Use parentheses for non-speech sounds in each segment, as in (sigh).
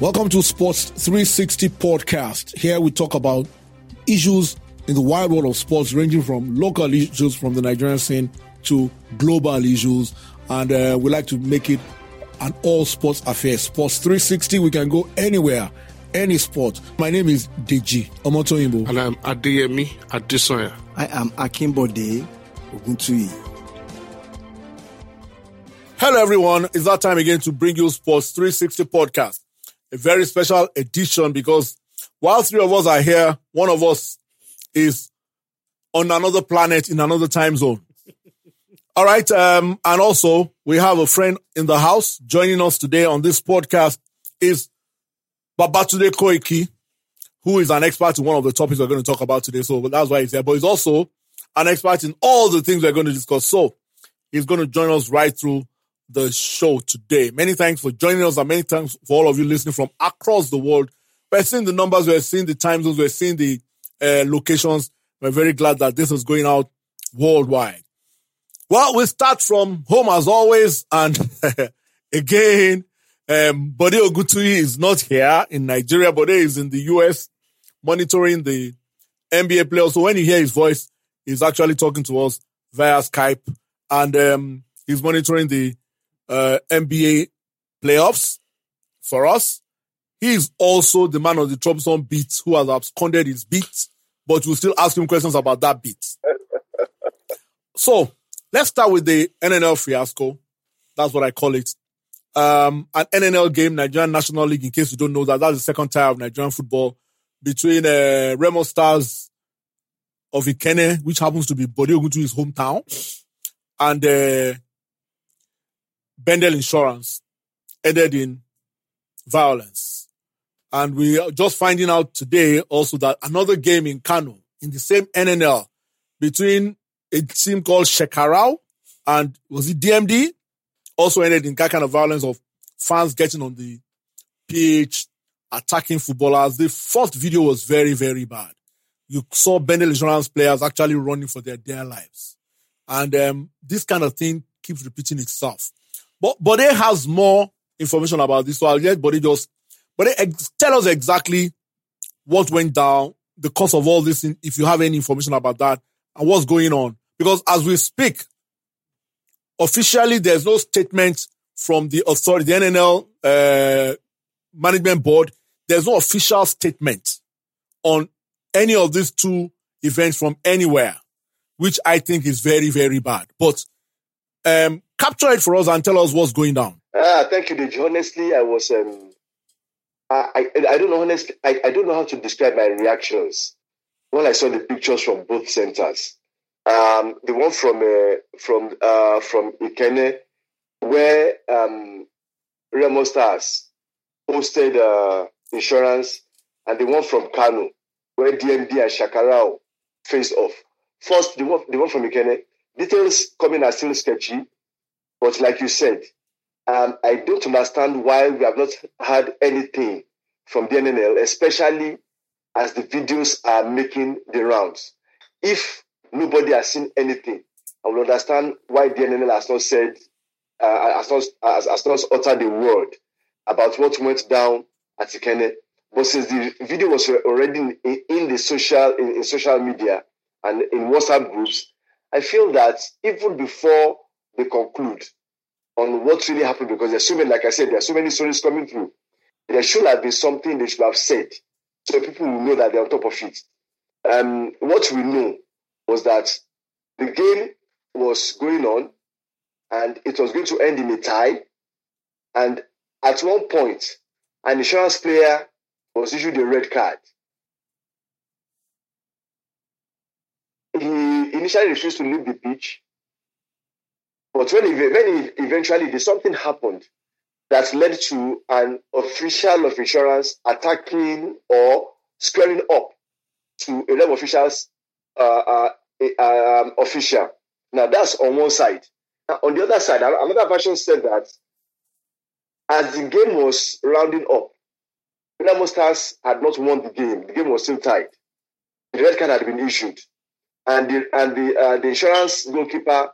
Welcome to Sports 360 podcast. Here we talk about issues in the wide world of sports, ranging from local issues from the Nigerian scene to global issues. And uh, we like to make it an all sports affair. Sports 360, we can go anywhere, any sport. My name is Deji Omotoyimbo. And I'm Adeyemi Adesoya. I am Akimbo Akimbode Oguntuyi. Hello, everyone. It's that time again to bring you Sports 360 podcast a very special edition because while three of us are here, one of us is on another planet in another time zone. All right. Um, and also we have a friend in the house joining us today on this podcast is Babatunde Koiki, who is an expert in one of the topics we're going to talk about today. So that's why he's here, but he's also an expert in all the things we're going to discuss. So he's going to join us right through the show today. Many thanks for joining us and many thanks for all of you listening from across the world. We're seeing the numbers, we're seeing the time zones, we're seeing the uh, locations. We're very glad that this is going out worldwide. Well, we start from home as always. And (laughs) again, um, Bode Oguntuyi is not here in Nigeria. Bode is in the US monitoring the NBA players. So when you hear his voice, he's actually talking to us via Skype and um, he's monitoring the uh, NBA playoffs for us. He is also the man of the troublesome beat who has absconded his beat, but we'll still ask him questions about that beat. (laughs) so let's start with the NNL fiasco. That's what I call it. Um, an NNL game, Nigerian National League, in case you don't know that, that's the second tier of Nigerian football between uh, Remo Stars of Ikenne, which happens to be Bode Oguntuyi's hometown, and uh, Bendel Insurance ended in violence. And we are just finding out today also that another game in Kano in the same NNL between a team called Shekarau and was it DMD also ended in that kind of violence of fans getting on the pitch, attacking footballers. The first video was very, very bad. You saw Bendel Insurance players actually running for their dear lives. And um, this kind of thing keeps repeating itself. But Bode has more information about this, so I'll let Bode just Bode ex- tell us exactly what went down, the cause of all this, if you have any information about that, and what's going on. Because as we speak, officially there's no statement from the authority, the NNL uh, management board. There's no official statement on any of these two events from anywhere, which I think is very, very bad. But um, capture it for us and tell us what's going down. Ah, thank you, Deji. Honestly, I was um, I, I, I don't know honestly, I, I don't know how to describe my reactions when I saw the pictures from both centers. Um, the one from uh, from uh, from Ikenne, where um, Remo Stars posted uh, insurance, and the one from Kano, where DMD and Shekarau faced off. First, the one, the one from Ikenne, details coming are still sketchy, but like you said, um, I don't understand why we have not had anything from the NNL, especially as the videos are making the rounds. If nobody has seen anything, I will understand why the NNL has not said, uh, has, not, has, has not uttered a word about what went down at Ikenne. But since the video was already in, in the social in, in social media and in WhatsApp groups, I feel that even before they conclude on what really happened, because there's so many, like I said, there are so many stories coming through, there should have been something they should have said so people will know that they're on top of it. Um, what we know was that the game was going on and it was going to end in a tie. And at one point, an insurance player was issued a red card. He initially refused to leave the pitch. But when, when eventually did, something happened that led to an official of insurance attacking or squaring up to a level official's uh, uh, um, official. Now that's on one side. Now, on the other side, another version said that as the game was rounding up, Dynamo Stars had not won the game. The game was still tied. The red card had been issued, and the and the uh, the insurance goalkeeper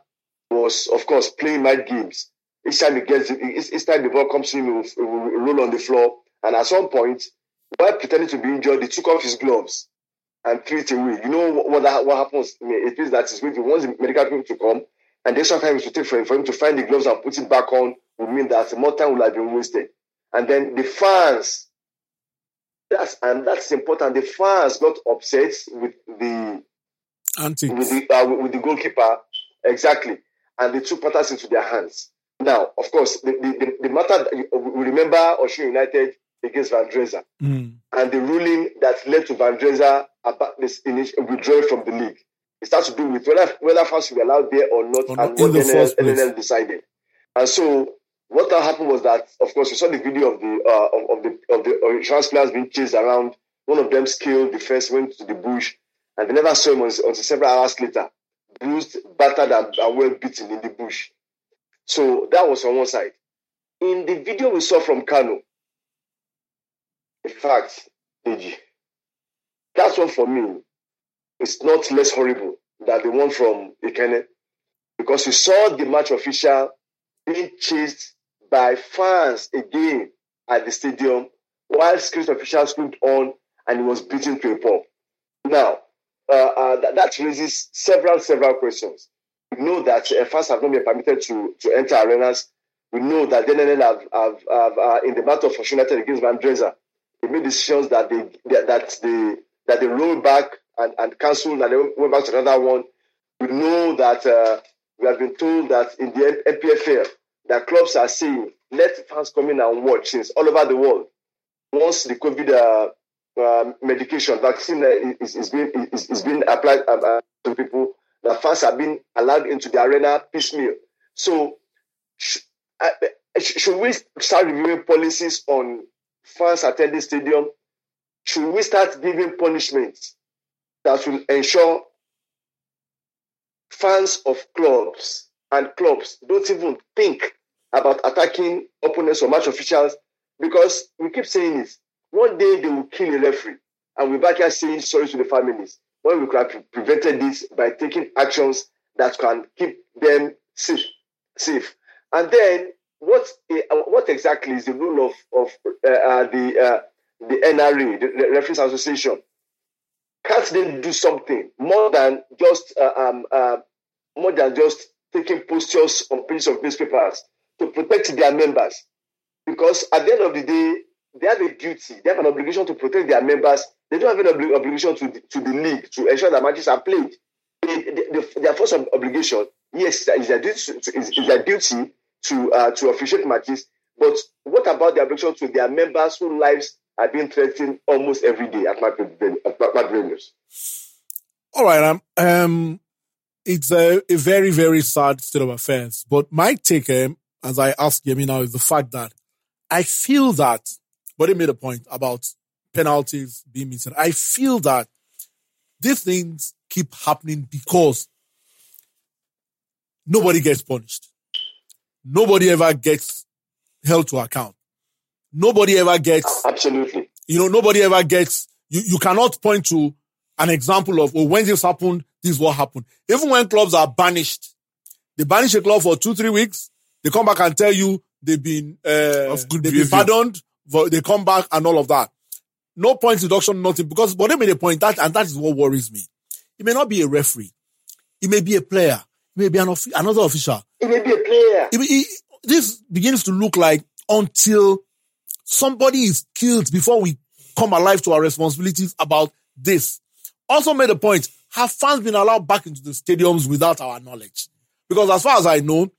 was, of course, playing night games Each time he gets each, each time the ball comes to him, he will, he will roll on the floor. And at some point, while pretending to be injured, he took off his gloves and threw it away. You know what, what, that, what happens? It means that it's going to, once the medical people to come, and the extra time it will take for him, for him to find the gloves and put it back on, would mean that more time will have been wasted. And then the fans, that's and that's important. The fans got upset with the Antics. with the uh, with the goalkeeper exactly, and they took matters into their hands. Now, of course, the the, the, the matter we remember Osun United against Van Mm. and the ruling that led to Van about this initial withdrawal from the league. It starts to do with whether whether fans be allowed there or not, Or and what the NNL. NNL decided. And so what that happened was that, of course, we saw the video of the uh, of, of the of the insurance players being chased around. One of them scaled the first, went to the bush, and they never saw him until several hours later, bruised, battered, and, and well beaten in the bush. So that was on one side. In the video we saw from Kano, in fact, AG, that one for me is not less horrible than the one from Ikenne because you saw the match official being chased by fans again at the stadium while security officials screamed on and he was beaten to a pulp. Now, uh, uh, that, that raises several, several questions. We know that uh, fans have not been permitted to, to enter arenas. We know that DNL have, have, have uh, in the battle of United against Van they made decisions that they that, they that they rolled back and, and cancelled and they went back to another one. We know that uh, we have been told that in the NPFL that clubs are saying let fans come in and watch since all over the world. Once the COVID uh, uh, medication vaccine uh, is, is being is, is being applied uh, uh, to people, the fans are being allowed into the arena piecemeal. So, uh, sh- should we start reviewing policies on fans attending stadium? Should we start giving punishments that will ensure fans of clubs and clubs don't even think about attacking opponents or match officials because we keep saying this. One day they will kill a referee, and we're back here saying sorry to the families when we could have pre- prevented this by taking actions that can keep them safe. Safe. And then, what eh, uh, what exactly is the role of of uh, uh, the uh, the NRA, the Referees Association? Can't they do something more than just uh, um, uh, more than just taking postures on pages of newspapers to protect their members? Because at the end of the day, they have a duty, they have an obligation to protect their members. They don't have an obli- obligation to the, to the league to ensure that matches are played. They, they, they, their first ob- obligation, yes, is their duty, is, is their duty to uh, to officiate matches. But what about the obligation to their members whose lives are being threatened almost every day at match venues? All right, um, um, it's a, a very, very sad state of affairs. But my take, um, as I ask Yemi now, is the fact that I feel that, but he made a point about penalties being missed. I feel that these things keep happening because nobody gets punished. Nobody ever gets held to account. Nobody ever gets Absolutely. you know, nobody ever gets, you, you cannot point to an example of, oh, when this happened, this is what happened. Even when clubs are banished, they banish a club for two, three weeks, they come back and tell you they've been, uh, Of good they've been pardoned, but they come back and all of that. No points deduction, nothing, because, but they made a point that, and that is what worries me. It may not be a referee. It may be a player. It may be an another official. It may be a player. It- it- this begins to look like until somebody is killed before we come alive to our responsibilities about this. Also made a point, have fans been allowed back into the stadiums without our knowledge? Because as far as I know,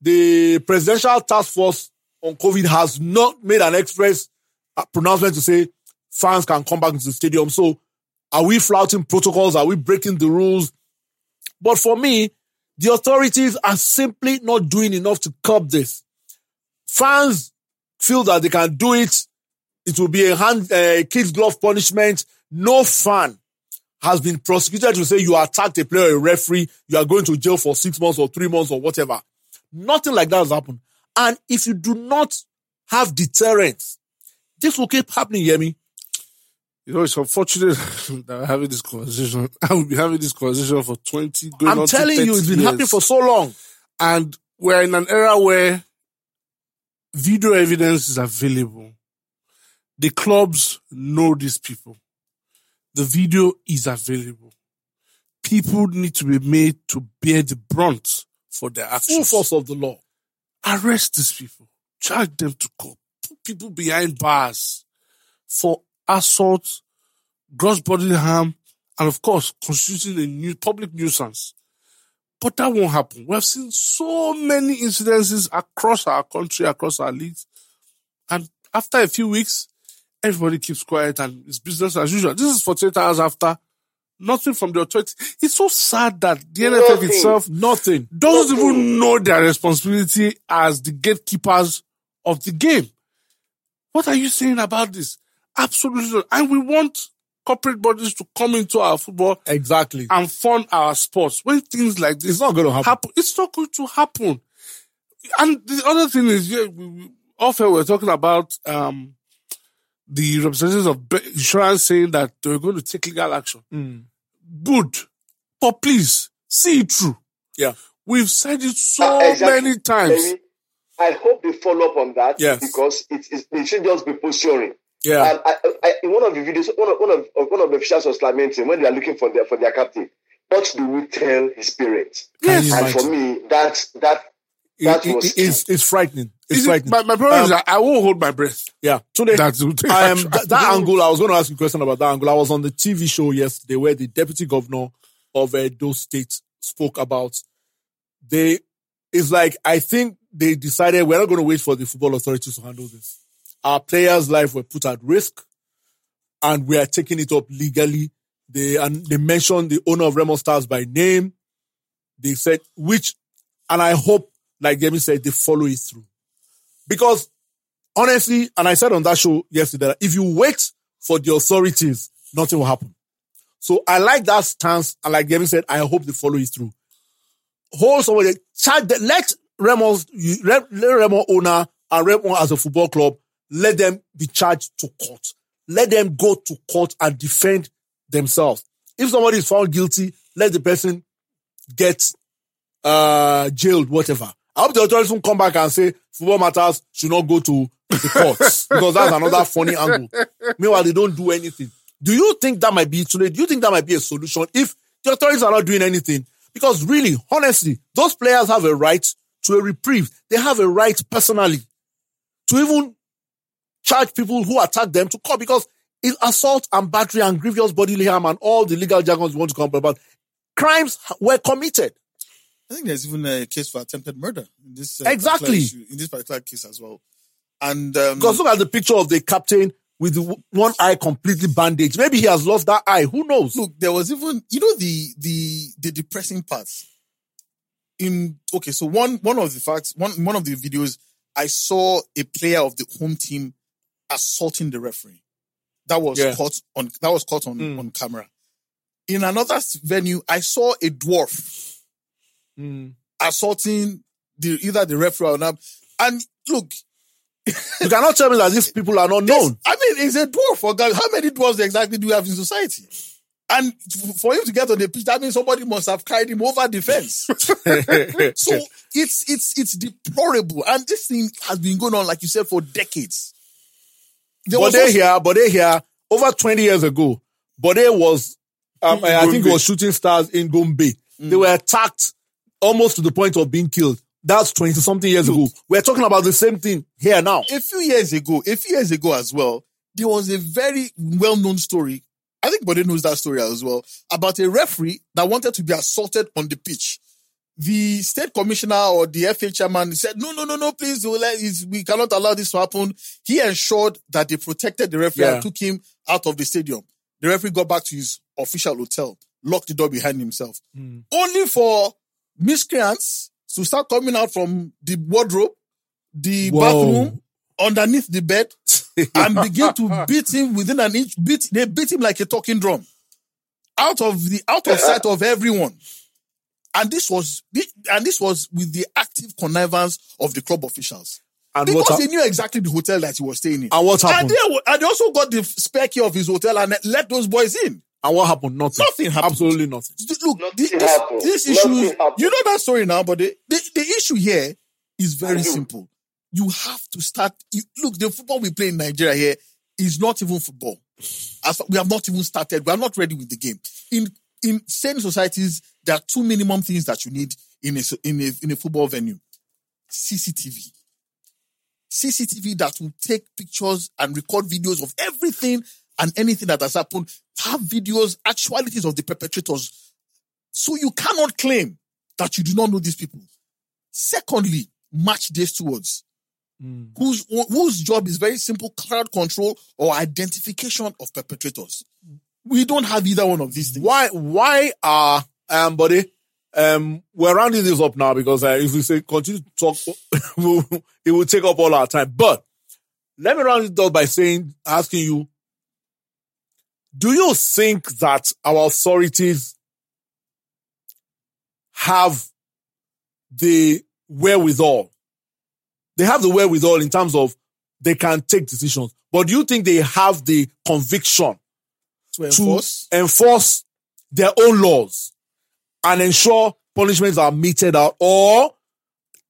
the presidential task force on COVID has not made an express uh, pronouncement to say fans can come back into the stadium. So are we flouting protocols? Are we breaking the rules? But for me, the authorities are simply not doing enough to curb this. Fans feel that they can do it. It will be a hand, uh, kid's glove punishment. No fan has been prosecuted to say you attacked a player, a referee, you are going to jail for six months or three months or whatever. Nothing like that has happened. And if you do not have deterrence, this will keep happening, Yemi. You know, it's unfortunate (laughs) that we're having this conversation. I will be having this conversation for 20, going I'm on to telling you, it's been years. happening for so long. And we're in an era where video evidence is available. The clubs know these people. The video is available. People need to be made to bear the brunt for their actions. Full force of the law. Arrest these people. Charge them to court. Put people behind bars for assault, gross bodily harm, and of course, constituting a new public nuisance. But that won't happen. We have seen so many incidences across our country, across our leagues. And after a few weeks, everybody keeps quiet and it's business as usual. This is 48 hours after. Nothing from the authorities. It's so sad that the NFF Nothing. itself Nothing. doesn't Nothing. even know their responsibility as the gatekeepers of the game. What are you saying about this? Absolutely. And we want corporate bodies to come into our football Exactly. and fund our sports. When things like this It's not going to happen. happen, it's not going to happen. And the other thing is, yeah, we, we, often we're talking about um, the representatives of be- insurance saying that they're going to take legal action. Mm. Good. But please, see it through. Yeah. We've said it so Uh, exactly. many times. Maybe. I hope they follow up on that Yes. because it, it, it should just be posturing. Yeah. Um, I, I, in one of the videos, one of, one of, of- one of the officials was lamenting when they are looking for their for their captain. What do we tell his parents? Can Yes. And for me, that that It- that it- was it- it's, it's frightening. It's Is it- frightening. my, my problem is Um, that I won't hold my breath. yeah. Today, That (laughs) I am that, that angle. I was going to ask you a question about that angle. I was on the TV show yesterday where the deputy governor of Edo State spoke about. They, it's like I think they decided we're not going to wait for the football authorities to handle this. Our players' life were put at risk, and we are taking it up legally. They and they mentioned the owner of Remo Stars by name. They said which, and I hope, like Gemi said, they follow it through because honestly, and I said on that show yesterday, if you wait for the authorities, nothing will happen. So I like that stance, and like Gavin said, I hope they follow it through. Hold somebody, charge let Remo, you- let, let Remo owner and Remo as a football club, let them be charged to court. Let them go to court and defend themselves. If somebody is found guilty, let the person get uh jailed, whatever. I hope the authorities won't come back and say football matters should not go to the courts (laughs) because that's another funny angle. Meanwhile, they don't do anything. Do you think that might be today? Do you think that might be a solution if the authorities are not doing anything? Because really, honestly, those players have a right to a reprieve. They have a right personally to even charge people who attack them to court because it's assault and battery and grievous bodily harm and all the legal jargons we want to come about. Crimes were committed. I think there's even a case for attempted murder in this uh, Exactly. issue- in this particular case as well. And um, Because look at the picture of the captain with one eye completely bandaged. Maybe he has lost that eye. Who knows? look, there was even you know the the the depressing parts. In okay, so one one of the facts, one one of the videos, I saw a player of the home team assaulting the referee. That was Yeah. caught on that was caught on Mm. on camera. In another venue, I saw a dwarf Mm. assaulting the either the referee or not. And look, You cannot tell me that these people are not known. I mean, it's a dwarf for God. How many dwarfs exactly do we have in society? And for him to get on the pitch, that means somebody must have carried him over the fence. (laughs) so it's it's it's deplorable, and this thing has been going on, like you said, for decades. There was Bode also- here, Bode here, over 20 years ago, Bode was, um, I think it was shooting stars in Gombe. They were attacked almost to the point of being killed. That's 20 something years ago. We're talking about the same thing here now. a few years ago, a few years ago as well, there was a very well-known story. I think Bode knows that story as well about a referee that wanted to be assaulted on the pitch. The state commissioner or the FA chairman said, "No, no, no, no, please, oh, we'll it's- we cannot allow this to happen." He ensured that they protected the referee Yeah. and took him out of the stadium. The referee got back to his official hotel, locked the door behind himself, hmm. only for miscreants to start coming out from the wardrobe, the Whoa. bathroom, underneath the bed (laughs) and begin to beat him within an inch. Beat they beat him like a talking drum, out of the out of sight of everyone. And this was and this was with the active connivance of the club officials And because hap- knew exactly the hotel that he was staying in. and what And happened? they, and they also got the spare key of his hotel and let those boys in. And what happened? Nothing. Nothing happened. Absolutely nothing. Look, Nothing this, this, happened. this Nothing issue, happened. you know that story now, but the, the, the issue here is very simple. you have to start. You, look, the football we play in Nigeria here is not even football. As we have not even started. We are not ready with the game. In in sane societies, there are two minimum things that you need in a in a in a football venue: CCTV. CCTV that will take pictures and record videos of everything and anything that has happened. Have videos, actualities of the perpetrators. So you cannot claim that you do not know these people. Secondly, match these towards whose whose job is very simple: crowd control or identification of perpetrators. We don't have either one of these things. Why, why are, um, buddy, um, we're rounding this up now because uh, if we say continue to talk, (laughs) it will take up all our time. But let me round it up by saying, asking you, do you think that our authorities have the wherewithal? They have the wherewithal in terms of they can take decisions, but do you think they have the conviction To enforce. to enforce their own laws and ensure punishments are meted out or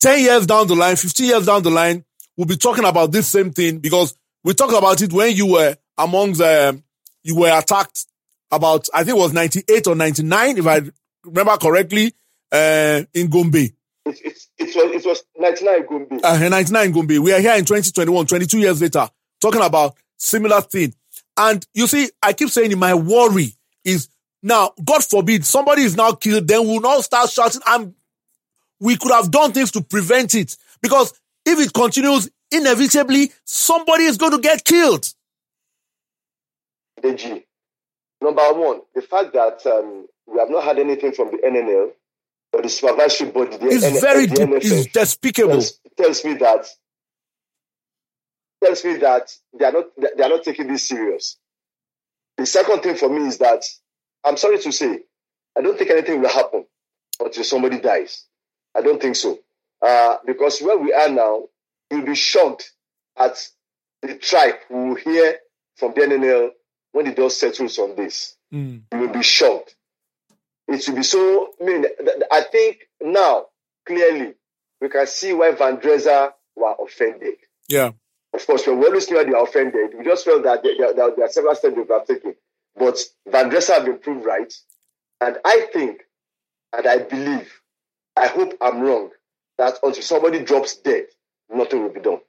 10 years down the line, 15 years down the line, we'll be talking about this same thing because we talked about it when you were among um, you were attacked about, I think it was 98 or 99, if I remember correctly, uh, in Gombe. It, it, it was it was 99 Gombe. Uh, 99 Gombe. We are here in 2021, 22 years later, talking about similar thing. And you see, I keep saying my worry is now, God forbid, somebody is now killed, then we'll now start shouting, and we could have done things to prevent it. Because if it continues, inevitably, somebody is going to get killed. Deji. Number one, the fact that um, we have not had anything from the NNL or the supervisory body, the It's N- very, the NFF, it's despicable. tells, tells me that tells me that they are not they are not taking this serious. The second thing for me is that I'm sorry to say, I don't think anything will happen until somebody dies. I don't think so. Uh, because where we are now, you'll be shocked at the tribe we will hear from the NNL when the dust settles on this. Mm. You will be shocked. It will be so. I mean, I think now clearly we can see why Vandrezzer were offended. Yeah. Of course, when we always knew they are offended, we just felt that there, are several steps they have taken. But Vandrezzer have been proved right. And I think, and I believe, I hope I'm wrong, that until somebody drops dead, nothing will be done.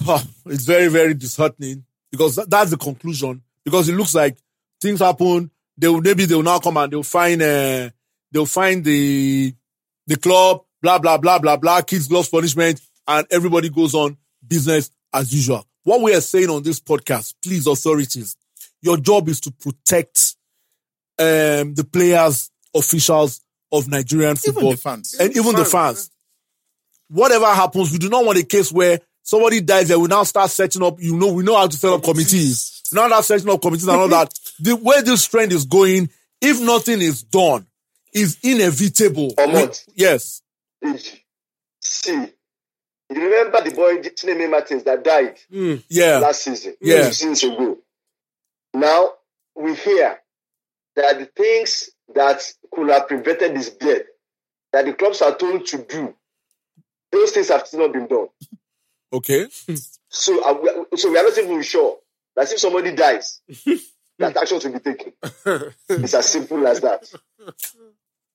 Huh, it's very, very disheartening because tha- that's the conclusion. Because it looks like things happen. They will maybe they will now come and they'll find uh, they'll find the the club, blah blah blah blah blah, kids gloves punishment, and everybody goes on business as usual. What we are saying on this podcast, please authorities, your job is to protect um, the players, officials of Nigerian football Even the fans. and even the fans. Whatever happens, we do not want a case where somebody dies and we now start setting up, you know, we know how to set up committees. Now that setting up committees and all that. (laughs) The way this trend is going, if nothing is done, is inevitable. Omot. Yes. See, you remember the boy Chineme Martins that died mm, Yeah. last season, Yeah. seasons ago. Now we hear that the things that could have prevented his death, that the clubs are told to do, those things have still not been done. Okay. So, uh, we- so we are not even sure that if somebody dies, (laughs) that action will be taken. (laughs) it's as simple as that.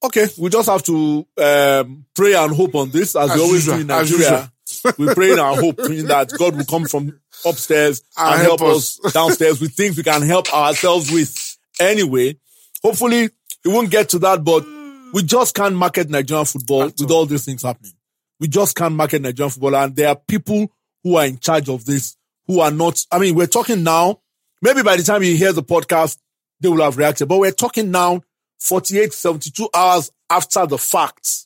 Okay. We just have to um, pray and hope on this as, we always usual, do in Nigeria. we pray and hope in that God will come from upstairs (laughs) and, And help help us downstairs with things we can help ourselves with. Anyway, hopefully it won't get to that, but we just can't market Nigerian football with all these things happening. We just can't market Nigerian football. And there are people who are in charge of this who are not, I mean, we're talking now, maybe by the time you hear the podcast, they will have reacted, but we're talking now 48, 72 hours after the fact.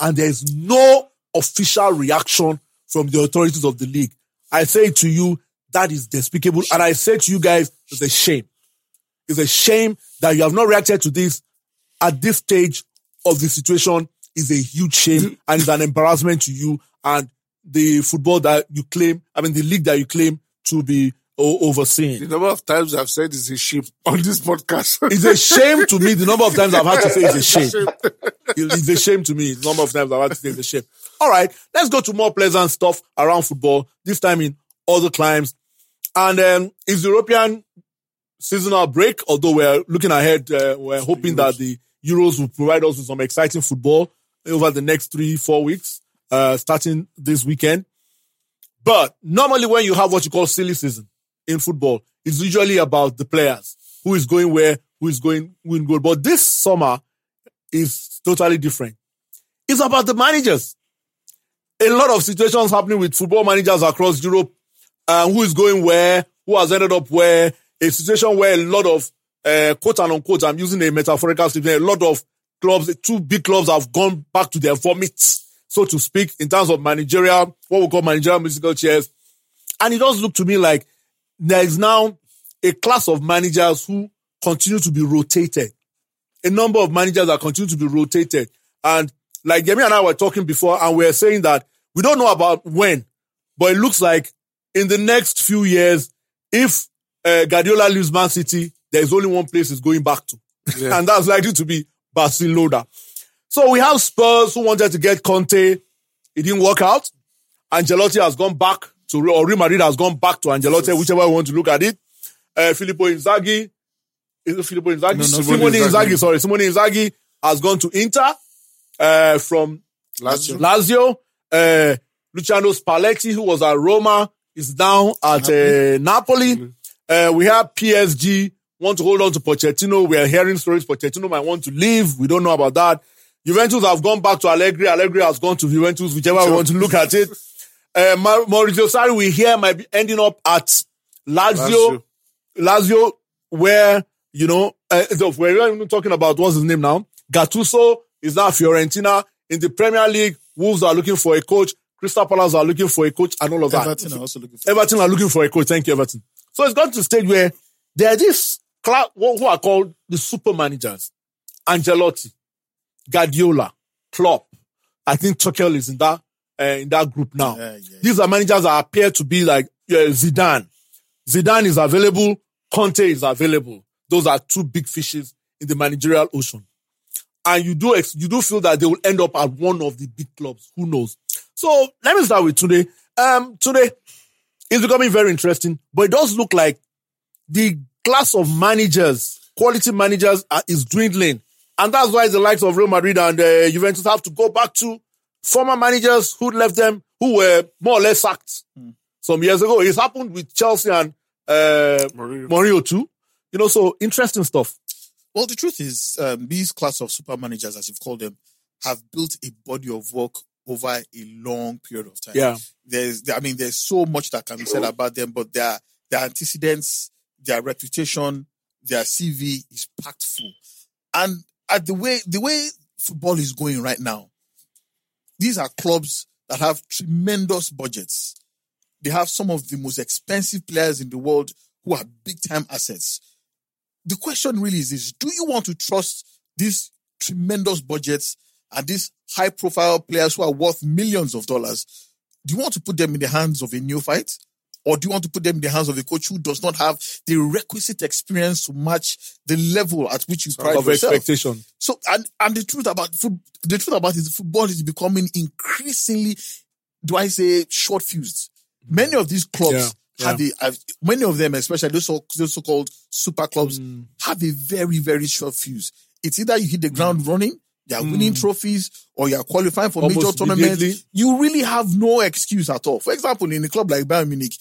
And there is no official reaction from the authorities of the league. I say to you, that is despicable. And I say to you guys, it's a shame. It's a shame that you have not reacted to this at this stage of the situation is a huge shame and it's an embarrassment to you and the football that you claim, I mean, the league that you claim to be overseeing. The number of times I've said it's a shame (laughs) on this podcast. It's a shame to me the number of times I've had to say it's a (laughs) shame. It's a shame to me the number of times I've had to say it's a shame. All right, let's go to more pleasant stuff around football, this time in other climes. And um, it's the European seasonal break, although we're looking ahead, uh, we're hoping that the Euros will provide us with some exciting football over the next three, four weeks, uh, starting this weekend. But normally when you have what you call silly season in football, it's usually about the players, who is going where, who is going, who in goal. But this summer is totally different. It's about the managers. A lot of situations happening with football managers across Europe, uh, who is going where, who has ended up where, a situation where a lot of, uh, quote and unquote, I'm using a metaphorical statement, a lot of clubs, two big clubs have gone back to their vomit, so to speak, in terms of managerial, what we call managerial musical chairs. And it does look to me like there is now a class of managers who continue to be rotated. A number of managers that continue to be rotated. And like Yemi and I were talking before, and we are saying that we don't know about when, but it looks like in the next few years, if uh, Guardiola leaves Man City, there is only one place he's going back to. Yeah. (laughs) and that's likely to be Barcelona. So we have Spurs who wanted to get Conte. It didn't work out. Ancelotti has gone back to, or Real Madrid has gone back to Ancelotti, whichever you want to look at it. Uh, Filippo Inzaghi, is it Filippo Inzaghi? no, Simone Simone Inzaghi. Inzaghi. sorry. Simone Inzaghi has gone to Inter, uh, from Lazio. Lazio. Uh, Luciano Spalletti, who was at Roma, is now at uh, Napoli. Uh, we have PSG want to hold on to Pochettino. We are hearing stories Pochettino might want to leave. We don't know about that. Juventus have gone back to Allegri. Allegri has gone to Juventus, whichever we want to look at it. Uh, Maurizio Sarri, we hear might be ending up at Lazio. Lazio. Lazio, where, you know, uh, we're even talking about what's his name now. Gattuso is now Fiorentina. In the Premier League, Wolves are looking for a coach. Crystal Palace are looking for a coach and all of that. Everton are also looking for. Everton are looking for a coach. Thank you, Everton. So it's gone to a stage where there are who are called the super managers. Ancelotti, Guardiola, Klopp. I think Tuchel is in that uh, in that group now. Yeah, yeah. These are managers that appear to be like uh, Zidane. Zidane is available. Conte is available. Those are two big fishes in the managerial ocean. And you do ex- you do feel that they will end up at one of the big clubs. Who knows? So let me start with today. Um, today it's becoming very interesting, but it does look like the class of managers, quality managers, are, is dwindling, and that's why the likes of Real Madrid and uh, Juventus have to go back to former managers who left them, who were more or less sacked some years ago. It's happened with Chelsea and uh, Mourinho. Mourinho too. You know, so interesting stuff. Well, the truth is, um, these class of super managers, as you've called them, have built a body of work over a long period of time. Yeah. There's, I mean, there's so much that can be said about them, but their their antecedents, their reputation, their CV is packed full. And at the way the way football is going right now, these are clubs that have tremendous budgets. They have some of the most expensive players in the world who are big time assets. The question really is this do you want to trust these tremendous budgets and these high profile players who are worth millions of dollars? Do you want to put them in the hands of a neophyte? Or do you want to put them in the hands of a coach who does not have the requisite experience to match the level at which you pride Of yourself? expectation. So, and, and the truth about the truth about it is football is becoming increasingly, do I say, short fused. Many of these clubs Yeah, have a, have, many of them, especially those so, those so-called super clubs, hmm. have a very, very short fuse. It's either you hit the hmm. ground running, you are winning hmm. trophies, or you are qualifying for major tournaments. You really have no excuse at all. For example, in a club like Bayern Munich,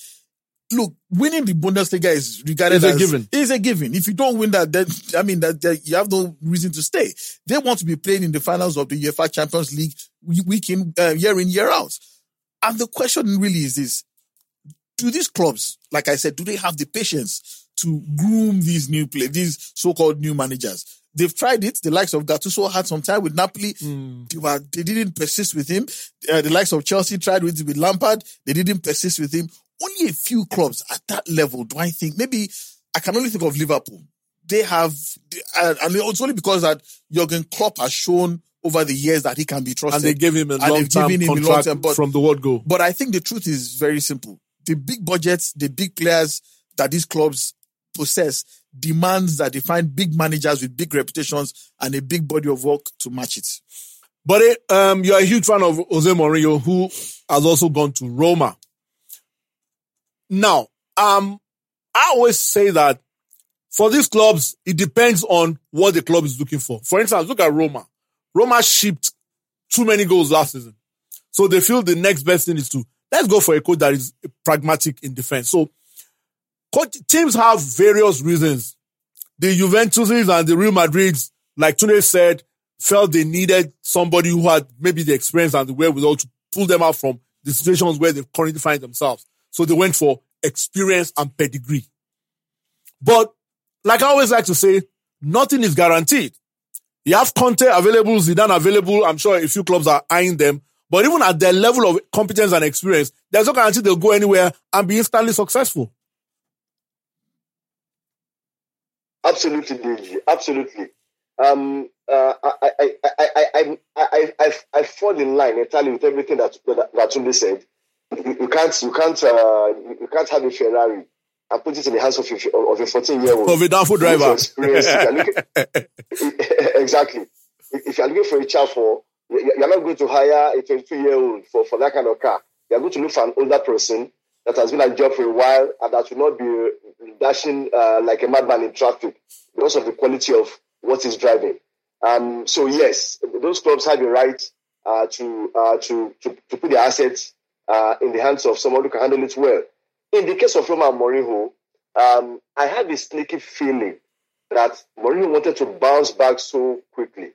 look, winning the Bundesliga is regarded It's a as given. Is a given. If you don't win that, then I mean that, that you have no reason to stay. They want to be playing in the finals of the UEFA Champions League week in uh, year in year out. And the question really is this: Do these clubs, like I said, do they have the patience to groom these new play, these so-called new managers? They've tried it. The likes of Gattuso had some time with Napoli. They, were, they didn't persist with him. Uh, the likes of Chelsea tried with, with Lampard. They didn't persist with him. Only a few clubs at that level do I think. Maybe I can only think of Liverpool. They have, and it's only because that Jurgen Klopp has shown over the years that he can be trusted. And they gave him a long term contract long-term, but- from the word go. But I think the truth is very simple. The big budgets, the big players, that these clubs possess demands that they find big managers with big reputations and a big body of work to match it. But um, you're a huge fan of Jose Mourinho, who has also gone to Roma. Now, um, I always say that for these clubs, it depends on what the club is looking for. For instance, look at Roma. Roma shipped too many goals last season. So they feel the next best thing is to let's go for a coach that is pragmatic in defense. So teams have various reasons. The Juventuses and the Real Madrids, like Tunde said, felt they needed somebody who had maybe the experience and the wherewithal to pull them out from the situations where they currently find themselves. So they went for experience and pedigree. But like I always like to say, nothing is guaranteed. You have Conte available, Zidane available. I'm sure a few clubs are eyeing them. But even at their level of competence and experience, there's no guarantee they'll go anywhere and be instantly successful. Absolutely, Deji. Absolutely. Um, uh, I, I, I, I, I, I, I, I fall in line entirely with everything that that, that said. You, you can't, you can't, uh, you can't have a Ferrari and put it in the hands of a, of a 14 year old Of a downfall driver. (laughs) exactly. If you're looking for a child for, you're not going to hire a 22 year old for, for that kind of car. You're going to look for an older person that has been at job for a while and that will not be dashing uh, like a madman in traffic because of the quality of what he's driving. Um, so yes, those clubs have the right uh, to, uh, to, to to put their assets uh, in the hands of someone who can handle it well. In the case of Roma and Mourinho, um, I have a sneaky feeling that Mourinho wanted to bounce back so quickly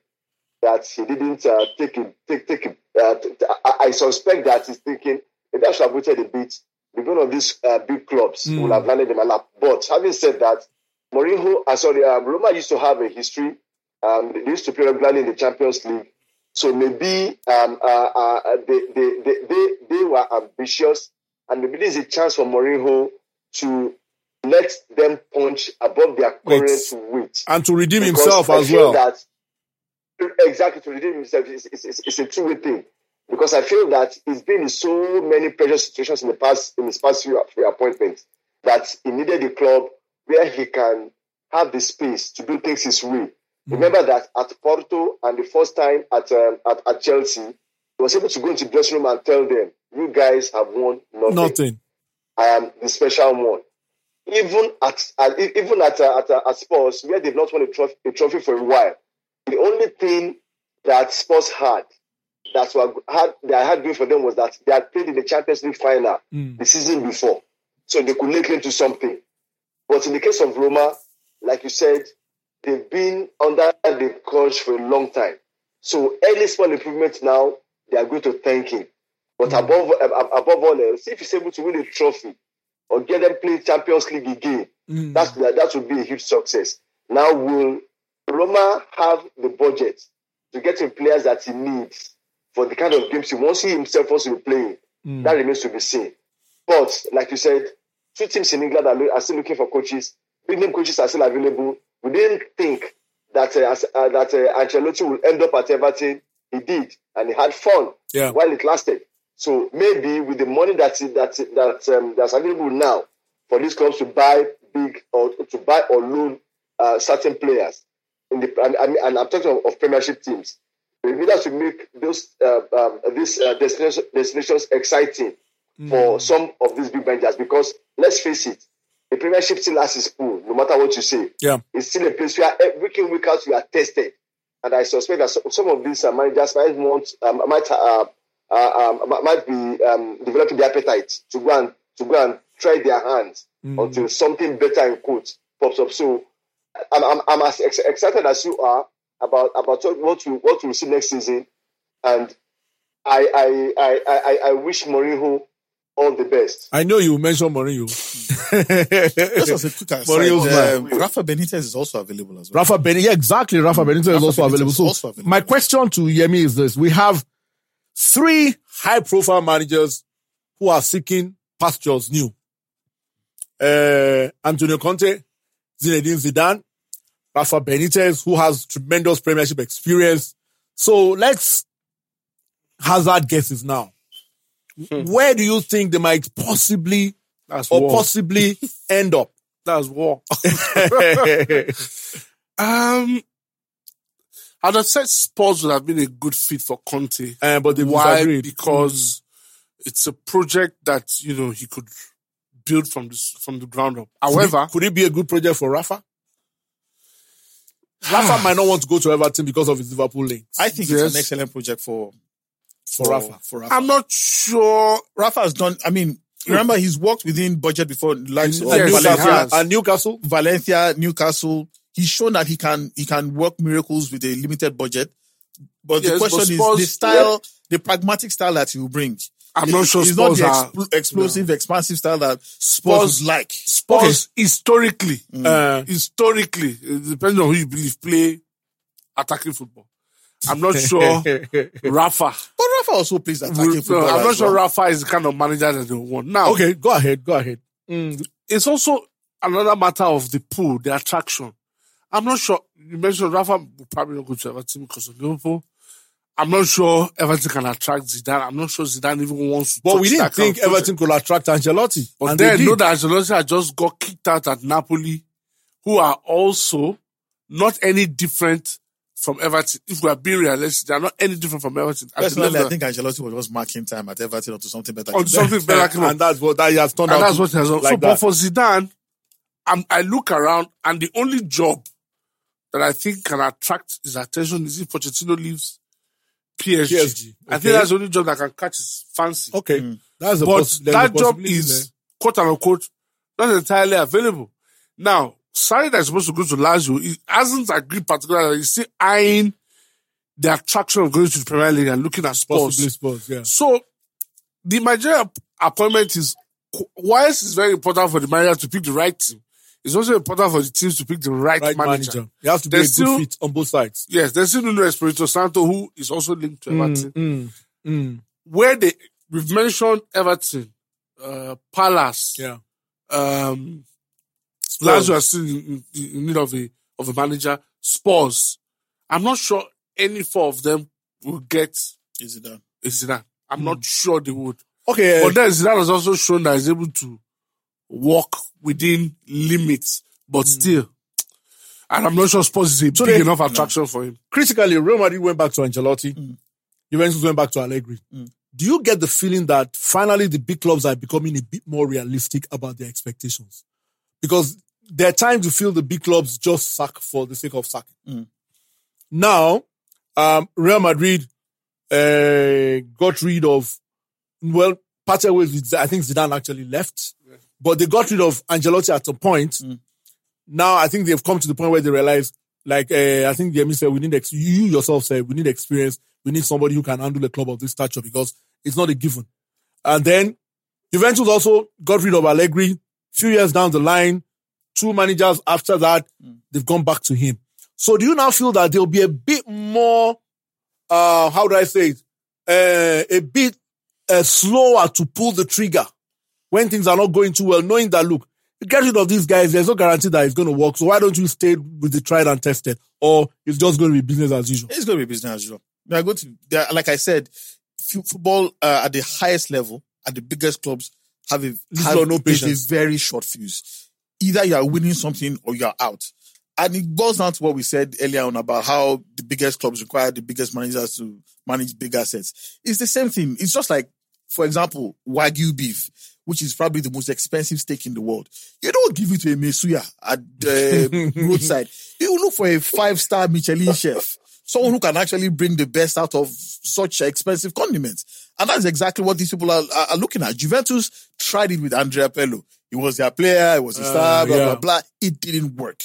that he didn't uh, take it. Take take it. Uh, t- t- I, I suspect that he's thinking maybe I should have waited a bit. Maybe one of these uh, big clubs Mm. will have landed in my lap. But having said that, Mourinho, uh, sorry, um, Roma used to have a history. Um, they used to play regularly in the Champions League. So maybe um, uh, uh, they, they, they, they, they were ambitious, and maybe there's a chance for Mourinho to let them punch above their current weight. And to redeem Because himself I as well. That, exactly, to redeem himself is, is, is, is a two-way thing. Because I feel that he's been in so many pressure situations in the past, in his past few, few appointments, that he needed a club where he can have the space to do things his way. Remember that at Porto and the first time at, um, at at Chelsea, he was able to go into the dressing room and tell them, "You guys have won nothing. Nothing. I am the special one." Even at, at even at uh, at, uh, at Spurs, where they've not won a trophy, a trophy for a while, the only thing that Spurs had that were had that had going for them was that they had played in the Champions League final Mm. the season before, so they could lay claim to something. But in the case of Roma, like you said, they've been under the coach for a long time. So any small improvement now, they are going to thank him. But above above all else, if he's able to win a trophy or get them play Champions League again, Mm. that's that, that would be a huge success. Now, will Roma have the budget to get him players that he needs for the kind of games he wants he himself wants to be playing? Mm. That remains to be seen. But like you said, two teams in England are, are still looking for coaches. Big name coaches are still available. We didn't think that uh, as- uh, that uh, Ancelotti will end up at Everton. He did, and he had fun Yeah. while it lasted. So maybe with the money that that that um, that's available now for these clubs to buy big or to buy or loan uh, certain players in the and, and, and I'm talking of, of Premiership teams. We need us to make those uh, um, these uh, destinations, destinations exciting for some of these big managers because let's face it, the Premiership still has its pool, no matter what you say. Yeah. It's still a place where week in week out you are tested, and I suspect that some, some of these uh, managers might want um, might uh, uh, um, might be um, developing the appetite to go and to go and try their hands until something better in quotes pops up. So I'm, I'm, I'm as ex- excited as you are about about what we what we see next season, and I I I I, I wish Mourinho all the best. I know you mentioned Mourinho. (laughs) Just as a quick aside, Mourinho's uh. Rafa Benitez is also available as well. Rafa Benitez, yeah, exactly. Rafa Benitez is also Benitez available. is So also available. my question to Yemi is this. We have three high profile managers who are seeking pastures new. Uh, Antonio Conte, Zinedine Zidane, Rafa Benitez, who has tremendous premiership experience. So let's hazard guesses now. Where do you think they might possibly That's or war. possibly (laughs) end up? That's war. (laughs) um, I'd have said Spurs would have been a good fit for Conte. Uh, but they Why? disagreed. Because it's a project that you know he could build from this from the ground up. However, could it be a good project for Rafa? Rafa (sighs) might not want to go to Everton because of his Liverpool links. I think Yes. it's an excellent project for For Rafa. For Rafa. I'm not sure. Rafa has done. I mean, remember he's worked within budget before, like Yes, Newcastle, and Newcastle. Valencia, Newcastle. He's shown that he can he can work miracles with a limited budget. But the Yes, but question Spurs- is the style, the pragmatic style that he will bring. I'm not sure It's not the are- expl- explosive, expansive style that Spurs Spurs- like. Spurs historically, Uh, historically, it depends on who you believe play attacking football. I'm not sure (laughs) Rafa. But Rafa also plays attacking will- football. I'm not sure well. Rafa is the kind of manager that they want. Now, okay, go ahead, go ahead. Mm, it's also another matter of the pool, the attraction. I'm not sure. You mentioned Rafa will probably not go to Everton because of Liverpool. I'm not sure Everton can attract Zidane. I'm not sure Zidane even wants to. But touch we didn't that kind think of. Everton could attract Ancelotti. But and they then did. know that Ancelotti had just got kicked out at Napoli, who are also not any different from Everton. If we are being realistic, they are not any different from Everton. At the Personally, I think Ancelotti was just marking time at Everton onto something better. on something better came (laughs) and that's what that he has turned And out. that's what he has done. like so, but for Zidane, I'm, I look around and the only job that I think can attract his attention is if Pochettino leaves PSG. PSG, I think that's the only job that can catch his fancy. Okay, hmm. that's a but poss- there's a that job possibility is quote unquote not entirely available. Now, Sarri that is supposed to go to Lazio, he hasn't agreed particularly. He's still eyeing the attraction of going to the Premier League and looking at sports. Possibly Spurs. Yeah, So the managerial appointment is whilst it's very important for the manager to pick the right team, it's also important for the teams to pick the right, right manager. manager. He has to be There's a good still- fit on both sides. Yes, there's still Nuno Espirito Santo who is also linked to Everton. Mm, mm, Where they we've mentioned Everton, uh, Palace, yeah, um, Lazio are still in, in, need of a of a manager. Spurs, I'm not sure any four of them will get Is it done? Zidane. I'm Hmm. not sure they would. okay. But then Zidane has also shown that he's able to walk within limits, but still. And I'm not sure Spurs is a So big they- enough attraction for him. critically, Real Madrid went back to Ancelotti. Mm. Juventus went back to Allegri. Do you get the feeling that finally the big clubs are becoming a bit more realistic about their expectations? Because there are times you feel the big clubs just sack for the sake of sacking. Mm. Now, um, Real Madrid uh, got rid of, well, parted ways with, I think Zidane actually left, but they got rid of Ancelotti at a point. Now I think they've come to the point where they realize, like, uh, I think the Yemi said, we need, ex- you yourself said, we need experience. We need somebody who can handle a club of this stature because it's not a given. And then Juventus also got rid of Allegri. Few years down the line, two managers after that, they've gone back to him. So do you now feel that there'll be a bit more, uh, how do I say it? Uh, a bit uh, slower to pull the trigger when things are not going too well, knowing that, look, get rid of these guys, there's no guarantee that it's going to work. So why don't you stay with the tried and tested? Or it's just going to be business as usual? It's going to be business as usual. They are going to, are, like I said, football uh, at the highest level, at the biggest clubs, have a, have, no patience. a very short fuse. Either you are winning something or you are out. And it boils down to what we said earlier on about how the biggest clubs require the biggest managers to manage big assets. It's the same thing. It's just like, for example, Wagyu beef, which is probably the most expensive steak in the world. You don't give it to a Mesuya at the (laughs) roadside. You look for a five-star Michelin chef, someone who can actually bring the best out of such expensive condiments. And that's exactly what these people are, are, are looking at. Juventus tried it with Andrea Pirlo. He was their player, he was a star, blah, yeah. blah, blah. It didn't work.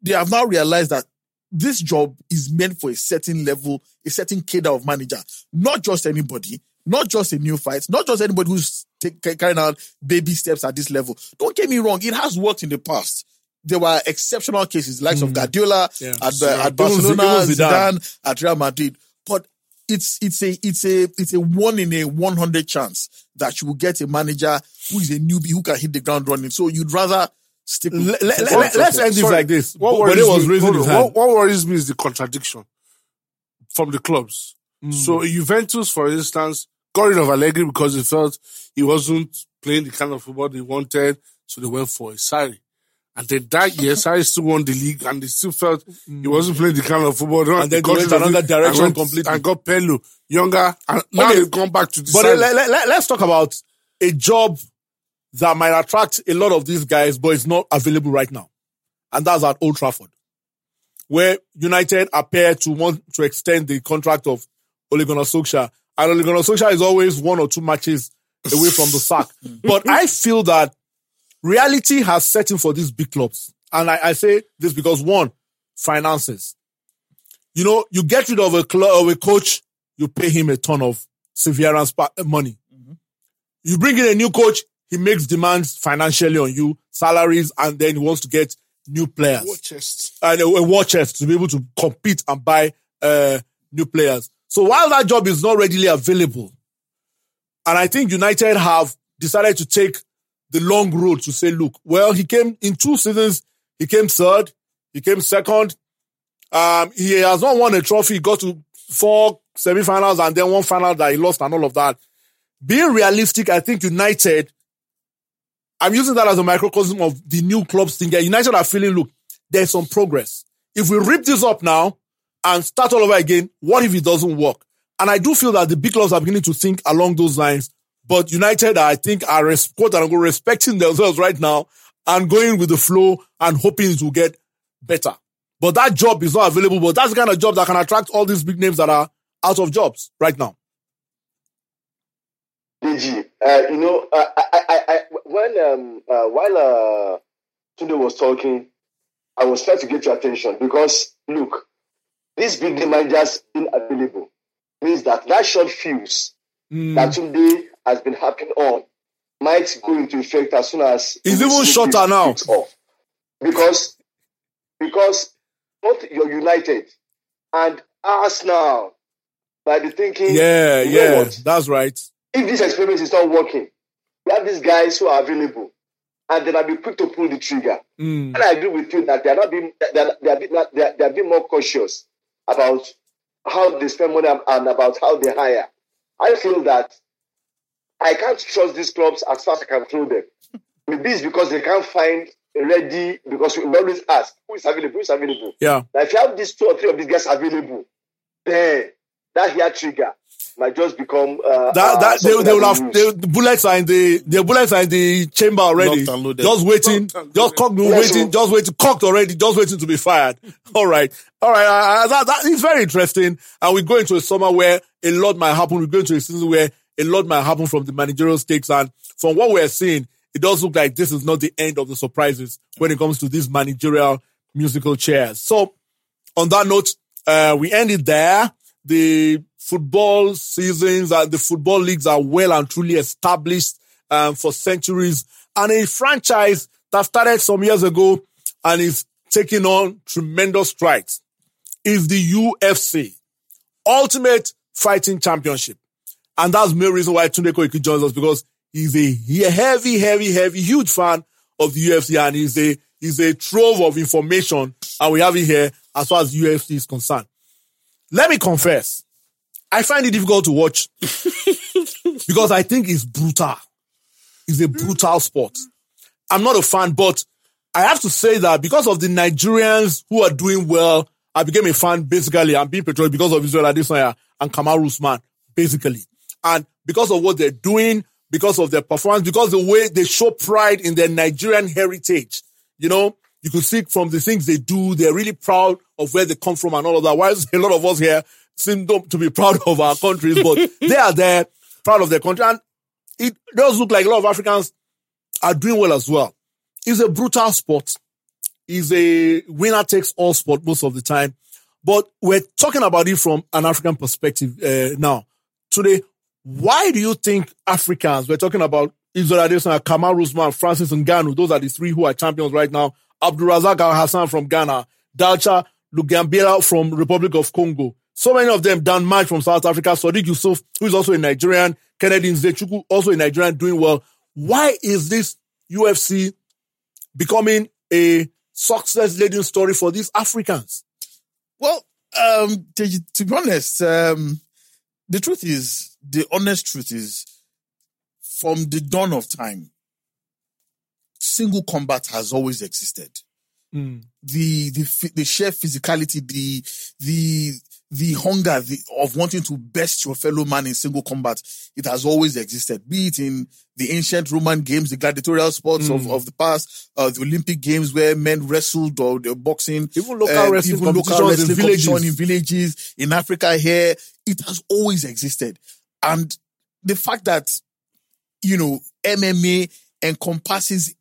They have now realized that this job is meant for a certain level, a certain cadre of manager, not just anybody, not just a new fight, not just anybody who's take, carrying out baby steps at this level. Don't get me wrong, it has worked in the past. There were exceptional cases, likes of Guardiola Yeah. at, uh, at Barcelona, Zidane. Zidane at Real Madrid. But it's it's a it's a it's a one in a one hundred chance that you will get a manager who is a newbie who can hit the ground running. So you'd rather stick. with- Let, let, stick let, with let's end this like this. What worries, was me, raising his hand. what, what worries me is the contradiction from the clubs. Hmm. So Juventus, for instance, got rid of Allegri because they felt he wasn't playing the kind of football they wanted, so they went for a Sarri. And then that year, Sarri still won the league, and they still felt he wasn't playing the kind of football. Mm. And then they went another direction and went, completely. And got Pelu younger, and now Okay. they've gone back to the But side. let, let, us talk about a job that might attract a lot of these guys, but it's not available right now. And that's at Old Trafford, where United appear to want to extend the contract of Ole Gunnar Solskjaer. And Ole Gunnar Solskjaer is always one or two matches away from the sack. (laughs) but I feel that reality has set in for these big clubs. And I, I say this because one, finances. You know, you get rid of a club, of a coach, you pay him a ton of severance money. You bring in a new coach, he makes demands financially on you, salaries, and then he wants to get new players War chest. and a, a war chest to be able to compete and buy uh, new players. So while that job is not readily available, and I think United have decided to take the long road to say, look, well, he came in two seasons, he came third, he came second. Um, he has not won a trophy, he got to four semifinals and then one final that he lost and all of that. Being realistic, I think United, I'm using that as a microcosm of the new clubs thing. here. United are feeling, look, there's some progress. If we rip this up now and start all over again, what if it doesn't work? And I do feel that the big clubs are beginning to think along those lines. But United, I think, are res- quote unquote respecting themselves right now and going with the flow and hoping it will get better. But that job is not available. But that's the kind of job that can attract all these big names that are out of jobs right now. DG, uh, you know, uh, I, I, I, when um, uh, while uh, Tunde was talking, I was trying to get your attention because look, these big managers being available means that that short fuse Mm. that Tunde has been happening on might go into effect as soon as It's even shorter is now. Off. Because because both your United and Arsenal by the thinking, Yeah, you know yeah, what? that's right. if this experiment is not working, we have these guys who are available, and then I'll be quick to pull the trigger. Mm. And I agree with you that they are not being they are, they are, being, they are, they are being more cautious about how they spend money and- and about how they hire. I feel that I can't trust these clubs as far as I can throw them. (laughs) Maybe it's because they can't find a ready because we always ask who is available, who is available. Yeah. Now, if you have these two or three of these guys available, then that here trigger might just become uh, That, uh, that they, something they will have they, the bullets are in the the bullets are in the chamber already. Locked and loaded. Just waiting, just cocked. Yes, waiting, sir. just waiting, cocked already, just waiting to be fired. (laughs) All right, all right. Uh, uh, that that is very interesting, and we go into a summer where a lot might happen. We go into a season where a lot might happen from the managerial stakes, and from what we're seeing, it does look like this is not the end of the surprises when it comes to these managerial musical chairs. So, on that note, uh, we end it there. The football seasons and the football leagues are well and truly established um, for centuries. And a franchise that started some years ago and is taking on tremendous strides is the UFC, Ultimate Fighting Championship. And that's the main reason why Tunde Koiki joins us because he's a heavy, heavy, heavy, huge fan of the UFC and he's a, he's a trove of information and we have it here as far as UFC is concerned. Let me confess, I find it difficult to watch (laughs) because I think it's brutal. It's a brutal sport. I'm not a fan, but I have to say that because of the Nigerians who are doing well, I became a fan basically. I'm being patriotic because of Israel Adesanya and Kamaru Usman, basically. And because of what they're doing, because of their performance, because the way they show pride in their Nigerian heritage, you know, you could see from the things they do, they're really proud of where they come from and all of that. Whilst (laughs) a lot of us here seem to be (laughs) proud of our countries, but they are there, proud of their country. And it does look like a lot of Africans are doing well as well. It's a brutal sport. It's a winner takes all sport most of the time. But we're talking about it from an African perspective uh, now. Today, why do you think Africans, we're talking about Israel Adesanya, Kamaru Usman, Francis Ngannou, those are the three who are champions right now. Abdul Razak Alhassan from Ghana, Dalcha Lungiambula from Republic of Congo. So many of them, Dan March from South Africa, Sodiq Yusuff, who is also a Nigerian, Kennedy Nzechukwu, also a Nigerian, doing well. Why is this UFC becoming a success leading story for these Africans? Well, um, to, to be honest, um, the truth is, the honest truth is, from the dawn of time, single combat has always existed. Mm. The the the sheer physicality, the the the hunger the, of wanting to best your fellow man in single combat, it has always existed. Be it in the ancient Roman games, the gladiatorial sports of, of the past, uh, the Olympic games where men wrestled or the boxing, Even local uh, wrestling even local competitions in villages. in villages in Africa here, it has always existed. And the fact that, you know, MMA encompasses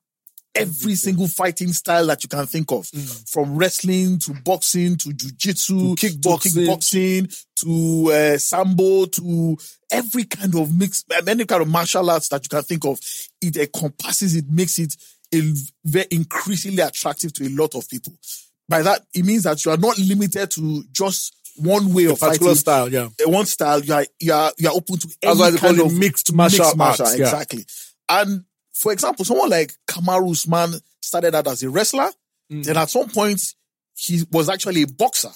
every single fighting style that you can think of, from wrestling to boxing to jujitsu To kickboxing. kickboxing to uh, sambo to every kind of mix, any kind of martial arts that you can think of. It encompasses it, makes it a very increasingly attractive to a lot of people. By that, it means that you are not limited to just one way of Particular fighting style, yeah. one style, you are you are you are open to any kind call it of mixed martial arts, yeah. exactly. And for example, someone like Kamaru Usman started out as a wrestler. Mm. Then at some point, he was actually a boxer,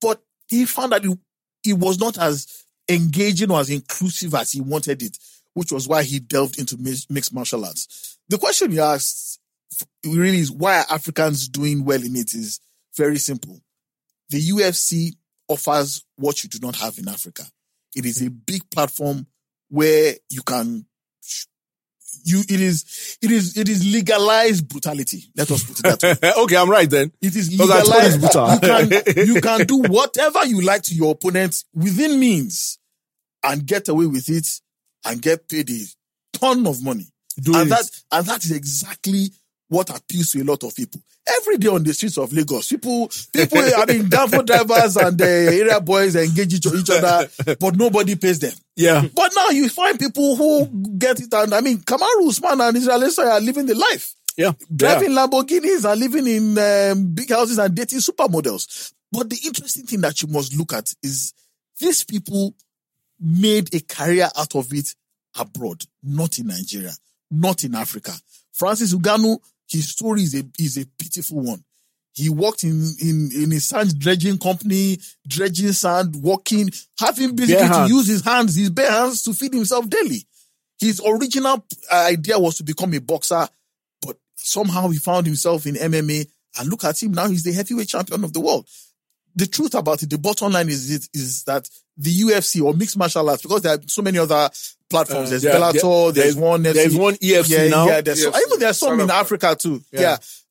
but he found that it, it was not as engaging or as inclusive as he wanted it, which was why he delved into mixed martial arts. The question you asked really is why are Africans doing well in it is very simple. The UFC offers what you do not have in Africa. It is a big platform where you can you it is it is it is legalized brutality. Let us put it that way. (laughs) okay, I'm right then. It is Because I told legalized. brutal. You can (laughs) you can do whatever you like to your opponent within means and get away with it and get paid a ton of money. Do and it. that and that is exactly what appeals to a lot of people. Every day on the streets of Lagos, people, people, I mean, Danfo drivers and the area boys engage each, each other, but nobody pays them. yeah. But now you find people who get it, and I mean, Kamaru Usman and Israel are living the life Yeah. driving Lamborghinis and living in um, big houses and dating supermodels. But the interesting thing that you must look at is these people made a career out of it abroad, not in Nigeria, not in Africa. Francis Ngannou, his story is a, is a pitiful one. He worked in, in, in a sand dredging company, dredging sand, working, having basically to use his hands, his bare hands to feed himself daily. His original idea was to become a boxer, but somehow he found himself in MMA. And look at him now; he's the heavyweight champion of the world. The truth about it, the bottom line is it is that the UFC or mixed martial arts, because there are so many other platforms. Uh, there's yeah, Bellator, yeah, there's, one, There's one EFC yeah, now. yeah. There's so, Yes, even there's some South in Africa. Africa too. Yeah.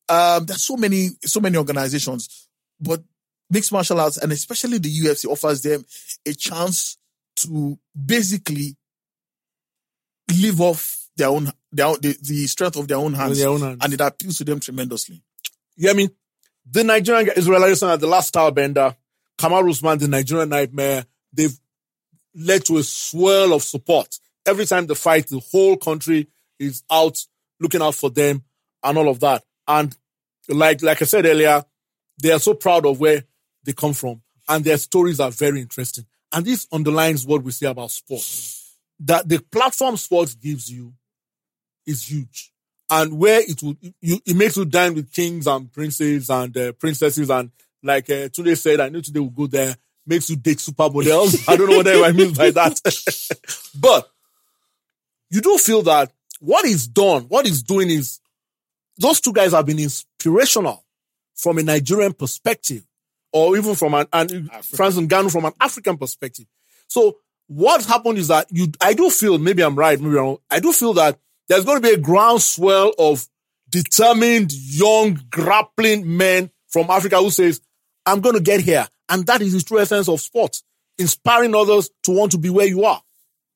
Yeah. Um, there's so many, so many organizations, but mixed martial arts and especially the UFC offers them a chance to basically live off their own, their own the, the strength of their own hands, their own hands. and it appeals to them tremendously. Yeah, I mean, the Nigerian guy, Israel Adesanya, the Last Stylebender, Kamaru Usman, the Nigerian nightmare, they've led to a swirl of support. Every time they fight, the whole country is out looking out for them and all of that. And like, like I said earlier, they are so proud of where they come from and their stories are very interesting. And this underlines what we say about sports. That the platform sports gives you is huge. And where it will, you, it makes you dine with kings and princes and uh, princesses. And like uh, today said, I know today will go there, makes you date supermodels. (laughs) I don't know what I mean by that. (laughs) but you do feel that what is done, what is doing is those two guys have been inspirational from a Nigerian perspective or even from an, an and Ghana from an African perspective. So what happened is that you, I do feel, maybe I'm right, maybe I'm wrong. I do feel that there's going to be a groundswell of determined, young, grappling men from Africa who says, I'm going to get here. And that is the true essence of sport. Inspiring others to want to be where you are.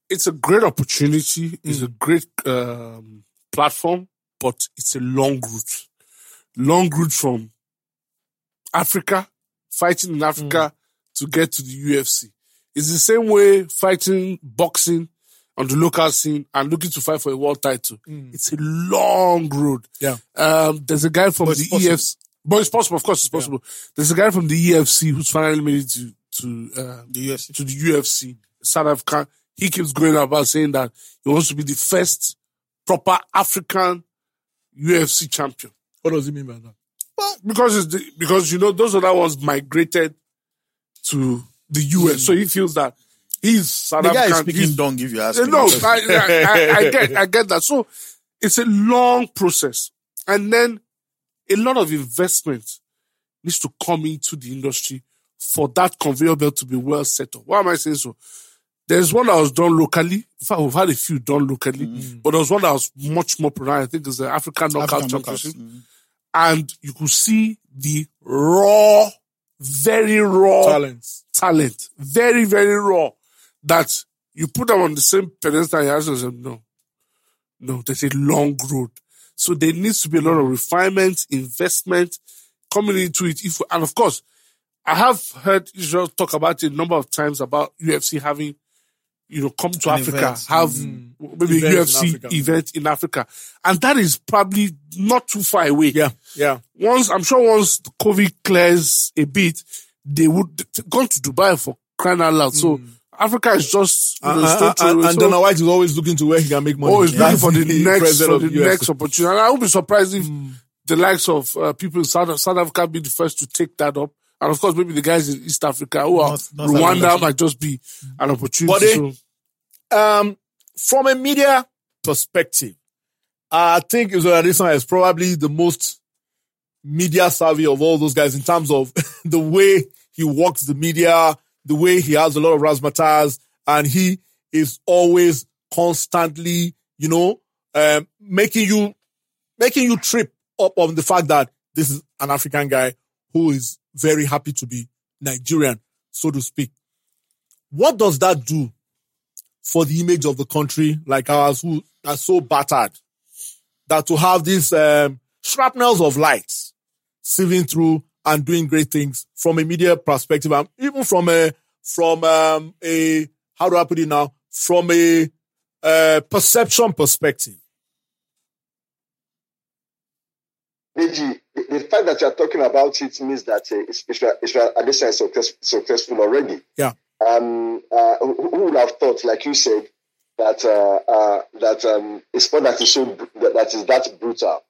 it's a great opportunity. It's Mm. a great um, platform, but it's a long route. Long route from Africa, fighting in Africa Mm. to get to the UFC. It's the same way fighting boxing on the local scene and looking to fight for a world title. It's a long road. Mm. Yeah. Um, there's a guy from But the. EFC. But it's possible, of course, it's possible. There's a guy from the EFC who's finally made it to to um, The UFC. to the UFC, South Africa. He keeps going about saying that he wants to be the first proper African UFC champion. What does he mean by that? Well, because it's the, because you know those other ones migrated to the US, so he feels that he's South The guy is speaking if you ask Uh, no, I, I, I, get, I get that. So it's a long process. And then a lot of investment needs to come into the industry for that conveyor belt to be well set up. Why am I saying so? There's one that was done locally. In fact, we've had a few done locally, but there was one that was much more pronounced. I think it's the African Knockout Championship. Mm. And you could see the raw, very raw talent. talent. Very, very raw. That you put them on the same pedestal and you ask yourself, no. No, there's a long road. So there needs to be a lot of refinement, investment coming into it. If, and of course, I have heard Israel talk about it a number of times about UFC having, you know, come to An Africa, event. have mm. maybe Events in UFC Africa. event in Africa. And that is probably not too far away Yeah, yeah. once I'm sure once COVID clears a bit, they would gone to Dubai for crying out loud. So mm. Africa is just you know, And, stone and, throw and, and Dana White is always looking to where he can make money. always looking for the next for the next opportunity. And I would be surprised if the likes of uh, people in South, South Africa be the first to take that up. And of course, maybe the guys in East Africa who are North- Rwanda Africa. might just be an opportunity. But so, um, from a media perspective, I think Adesanya is probably the most media savvy of all those guys in terms of (laughs) the way he walks the media, the way he has a lot of razzmatazz, and he is always constantly, you know, um, making you, making you trip up on the fact that this is an African guy who is very happy to be Nigerian, so to speak. What does that do for the image of the country like ours who are so battered that to have these um, shrapnels of light sieving through and doing great things from a media perspective and even from a from um, a how do I put it now from a uh, perception perspective. Deji, the, the fact that you are talking about it means that uh, Israel, Israel Adesanya is success, successful already. Yeah. Um, uh, who, who would have thought, like you said, that uh, uh, that um, a sport that is so that, is that brutal.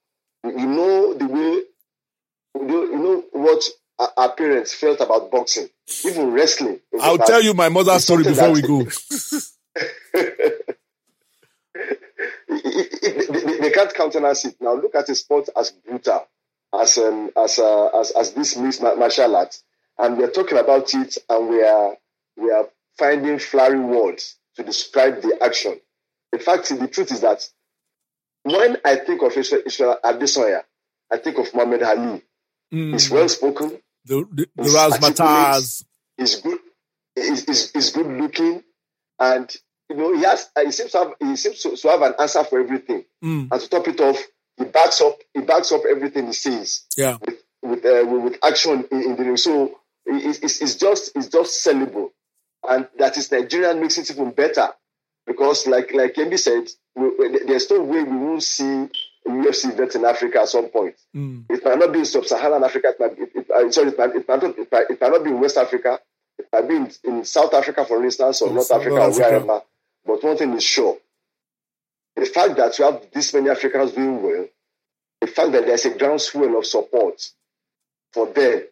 You know the way, you know, you know what our, parents felt about boxing, even wrestling. I'll tell you my mother's story before we (laughs) go. they, can't countenance it. Now look at a sport as brutal as um, as uh, as as this ma- martial art, and we're talking about it, and we are we are finding flowery words to describe the action. In fact, the truth is that when I think of Israel, Israel Adesanya, I think of Muhammad Ali. Mm. He's well spoken. the the, the It's razzmatazz. He's good. He's, he's, he's good looking, and you know he has. He seems to have. He seems to, to have an answer for everything. Mm. And to top it off, he backs up. He backs up everything he says Yeah. with uh, with, with action in, in the ring. So it- it's, it's just it's just sellable, and that is Nigerian makes it even better because, like like Kembi said, we, we- there's no way we won't see UFC event in Africa at some point. Mm. It might not be in sub-Saharan Africa. It might, it, it, uh, sorry, it might, it, might not, it, might, it might not be in West Africa. It might be in, in South Africa, for instance, or In North South Africa, or Africa. wherever. But one thing is sure: the fact that you have this many Africans doing well, the fact that there's a groundswell of support for them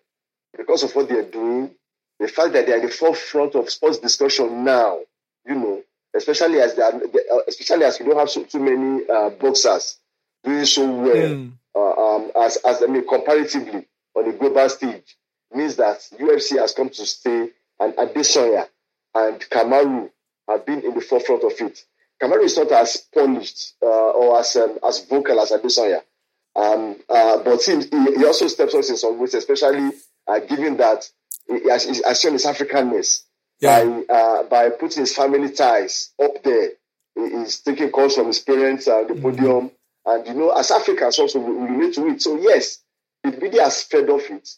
because of what they're doing, the fact that they're at the forefront of sports discussion now, you know, especially as they are, uh, especially as we don't have so too many uh, boxers doing so well Mm. uh, um, as, as I mean, comparatively on the global stage, means that UFC has come to stay, and Adesanya and Kamaru have been in the forefront of it. Kamaru is not as polished uh, or as um, as vocal as Adesanya, um, uh, but he, he also steps up in some ways, especially uh, given that he has, he has shown his Africanness Yeah. by uh, by putting his family ties up there. He- He's taking calls from his parents at the podium. And you know, as Africans also we relate to it. So yes, the media has fed off it.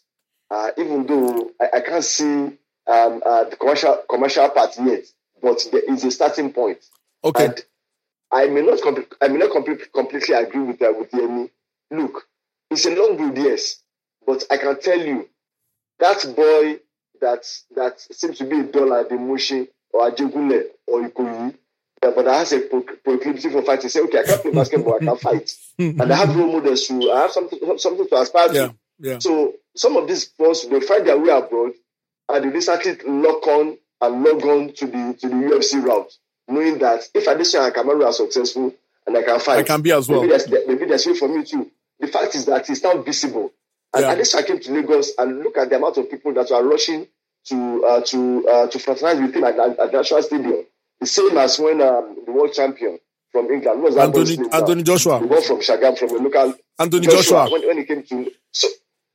Uh, even though I, I can't see um, uh, the commercial commercial part yet, but there is a starting point. Okay. And I may not com- I may not complete, completely agree with uh, with Yemi. Look, it's a long road, yes, but I can tell you that boy that that seems to be a dollar at the Mushin or a Ajegunle or Ikoyi, but I have a pro- proclivity for fighting. Say, okay, I can't play basketball, I can fight, and I have role models to I have something something to aspire to. Yeah. Yeah. So some of these boys they find their way abroad and they recently lock on and log on to the to the UFC route, knowing that if Adesanya and Kamaru are successful and I can fight, I can be as well. Maybe there's, maybe there's way for me too. the fact is that it's now visible. And, Yeah. I came to Lagos and look at the amount of people that are rushing to uh, to uh, to fraternize with him at, at, at the National Stadium. The same as when um, the world champion from England, was that boy's Anthony name? Anthony the Joshua. one from Sagamu, from the local Anthony Joshua. when, when he came to so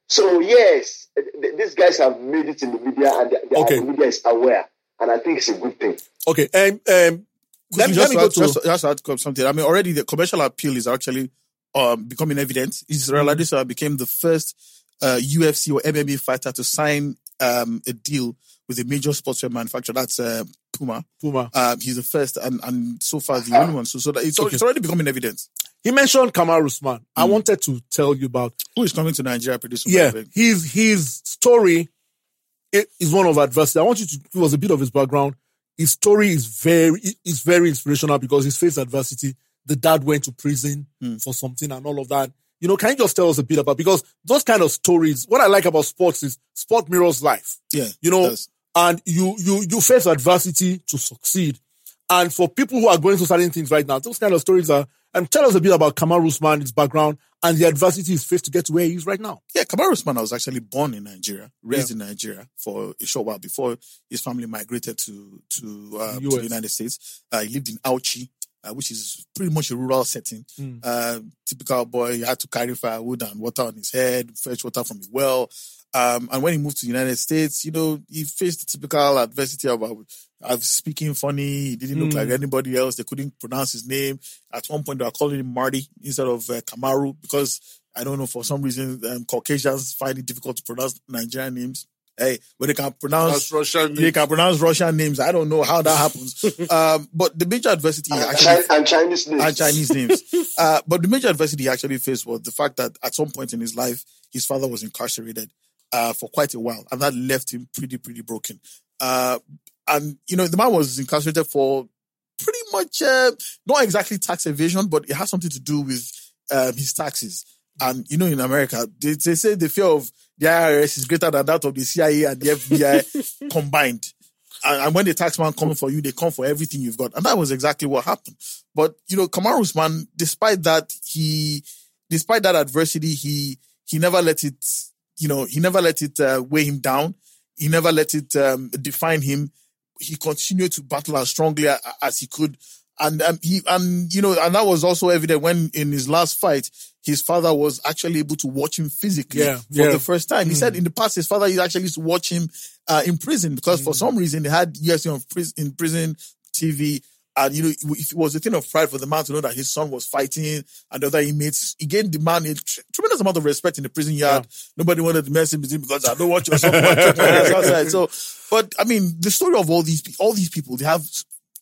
so yes, th- th- these guys have made it in the media and the, the, Okay. the media is aware, and I think it's a good thing. Okay. Um, um, let, Quickly, let me go add, to. just, just add something. I mean, already the commercial appeal is actually um, becoming evident. Israel Adesanya became the first uh, UFC or MMA fighter to sign um, a deal with a major sportswear manufacturer. That's uh, Puma. Puma. Um, he's the first and, and so far the only one. So, so that it's, Okay. it's already becoming evident. He mentioned Kamaru Usman. I Mm. wanted to tell you about Who is coming to Nigeria pretty soon? yeah, his his story is one of adversity. I want you to give us a bit of his background. His story is very is very inspirational because he's faced adversity. The dad went to prison Hmm. for something and all of that. You know, can you just tell us a bit about because those kind of stories. What I like about sports is sport mirrors life. Yeah. You know. And you you you face adversity to succeed. And for people who are going through certain things right now, those kind of stories are. And tell us a bit about Kamaru Usman, his background, and the adversity he's faced to get to where he is right now. Yeah, Kamaru Usman was actually born in Nigeria, raised in Nigeria for a short while before his family migrated to to, uh, to the United States. Uh, he lived in Auchi, uh, which is pretty much a rural setting. Mm. Uh, typical boy, he had to carry firewood and water on his head, fetch water from a well. Um, and when he moved to the United States, you know, he faced the typical adversity of uh, of speaking funny. He didn't look Mm. like anybody else. They couldn't pronounce his name. At one point, they were calling him Marty instead of uh, Kamaru because I don't know for some reason um, Caucasians find it difficult to pronounce Nigerian names. Hey, when they can pronounce That's Russian. they can pronounce Russian names. I don't know how that (laughs) happens. um, but the major adversity And, actually Chi- and Chinese names. and Chinese names. (laughs) Uh, but the major adversity he actually faced was the fact that at some point in his life, his father was incarcerated uh, for quite a while, and that left him pretty, pretty broken. Uh, and you know, the man was incarcerated for pretty much uh, not exactly tax evasion, but it has something to do with um, his taxes. And you know, in America, they, they say the fear of the IRS is greater than that of the CIA and the FBI (laughs) combined. And, and when the taxman comes for you, they come for everything you've got. And that was exactly what happened. But you know, Kamaru Usman, despite that, he, despite that adversity, he he never let it, you know, he never let it uh, weigh him down. He never let it um, define him. He continued to battle as strongly a- as he could, and um, he and you know, and that was also evident when in his last fight, his father was actually able to watch him physically Yeah, for yeah. the first time. He said in the past, his father used actually used to watch him uh, in prison because for some reason they had UFC on in prison TV. And you know, if it was a thing of pride for the man to know that his son was fighting and the other inmates, he gained the man a tr- tremendous amount of respect in the prison yard. Nobody wanted to mess with him because I don't want your son go and choke my ass outside. So, but I mean, the story of all these all these people, they have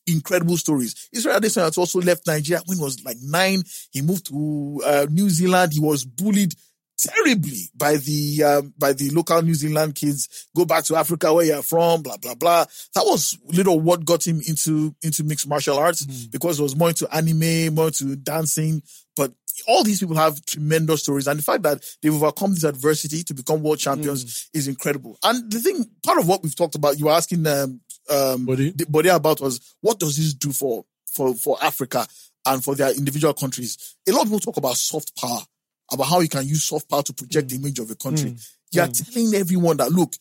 incredible stories. Israel Adesanya also left Nigeria when he was like nine. He moved to uh, New Zealand. He was bullied terribly by the um, by the local New Zealand kids. Go back to Africa where you're from, blah blah blah. That was little what got him into into mixed martial arts because it was more into anime, more into dancing. But all these people have tremendous stories, and the fact that they've overcome this adversity to become world champions is incredible. And the thing, part of what we've talked about, you were asking um, um, Body. body about was what does this do for for for Africa and for their individual countries? A lot of people talk about soft power, about how you can use soft power to project the mm. image of a country. Mm. You are mm. telling everyone that look,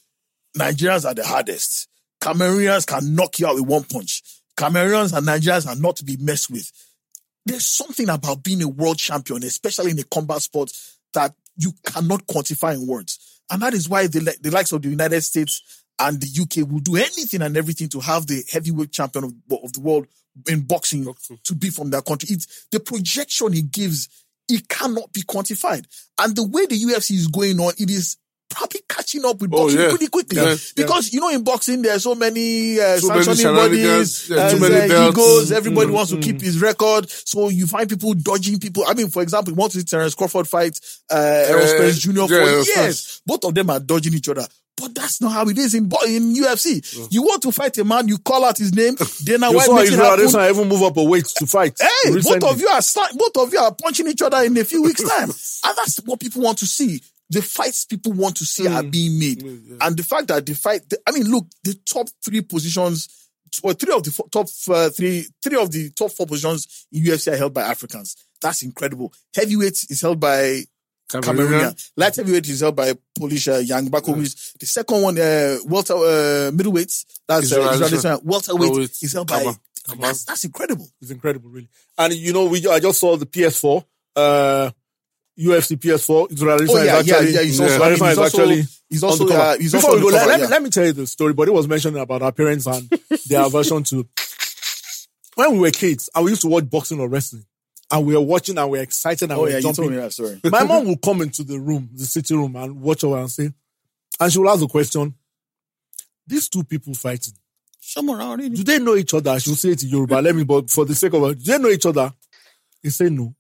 Nigerians are the hardest. Cameroonians can knock you out with one punch. Cameroonians and Nigerians are not to be messed with. There's something about being a world champion, especially in a combat sport, that you cannot quantify in words. And that is why the, the likes of the United States and the UK will do anything and everything to have the heavyweight champion of, of the world in boxing to be from their country. It's the projection it gives, it cannot be quantified. And the way the UFC is going on, it is probably catching up with Oh, boxing yeah. pretty quickly. Yeah, because, you know, in boxing, there are so many uh, So many sanctioning bodies, uh, too many uh, belts. egos, everybody Mm, wants to keep his record. So you find people dodging people. I mean, for example, you want to see Terence Crawford fight uh, Errol Spence Jr. for years. Both of them are dodging each other. But that's not how it is in in UFC. You want to fight a man, you call out his name. (laughs) Dana White makes it happen. Adesanya even move up a weight to fight. Hey, recently. both of you are both of you are punching each other in a few weeks' (laughs) time, and that's what people want to see. The fights people want to see are being made, and the fact that the fight. the- I mean, look, the top three positions, or three of the fo- top uh, three, three of the top four positions in UFC are held by Africans. That's incredible. Heavyweight is held by Cameroonian. Light heavyweight is held by Polish uh, Jan Blachowicz. The second one, uh, welter, uh, middleweight, that's uh, Israeli Israeli son. welterweight Welterweight, is held by. Kama. Kama. That's, that's incredible. It's incredible, really. And you know, we I just saw the PS4, uh, UFC PS4. Israeli Oh yeah, yeah, actually, yeah. He's also, Israeli I mean, is he's also, actually he's also, uh, he's Before also go, cover, let, yeah. let me tell you the story. But it was mentioned about our parents and their aversion to (laughs) when we were kids I used to watch boxing or wrestling, and we were watching and we were excited and Oh we yeah, were you told jumping. me that story. (laughs) My mom would (laughs) come into the room, the sitting room, and watch over and say, and she will ask the question: These two people fighting, around, do they know each other? She will say it in Yoruba. Let me, but for the sake of it, do they know each other? He say no.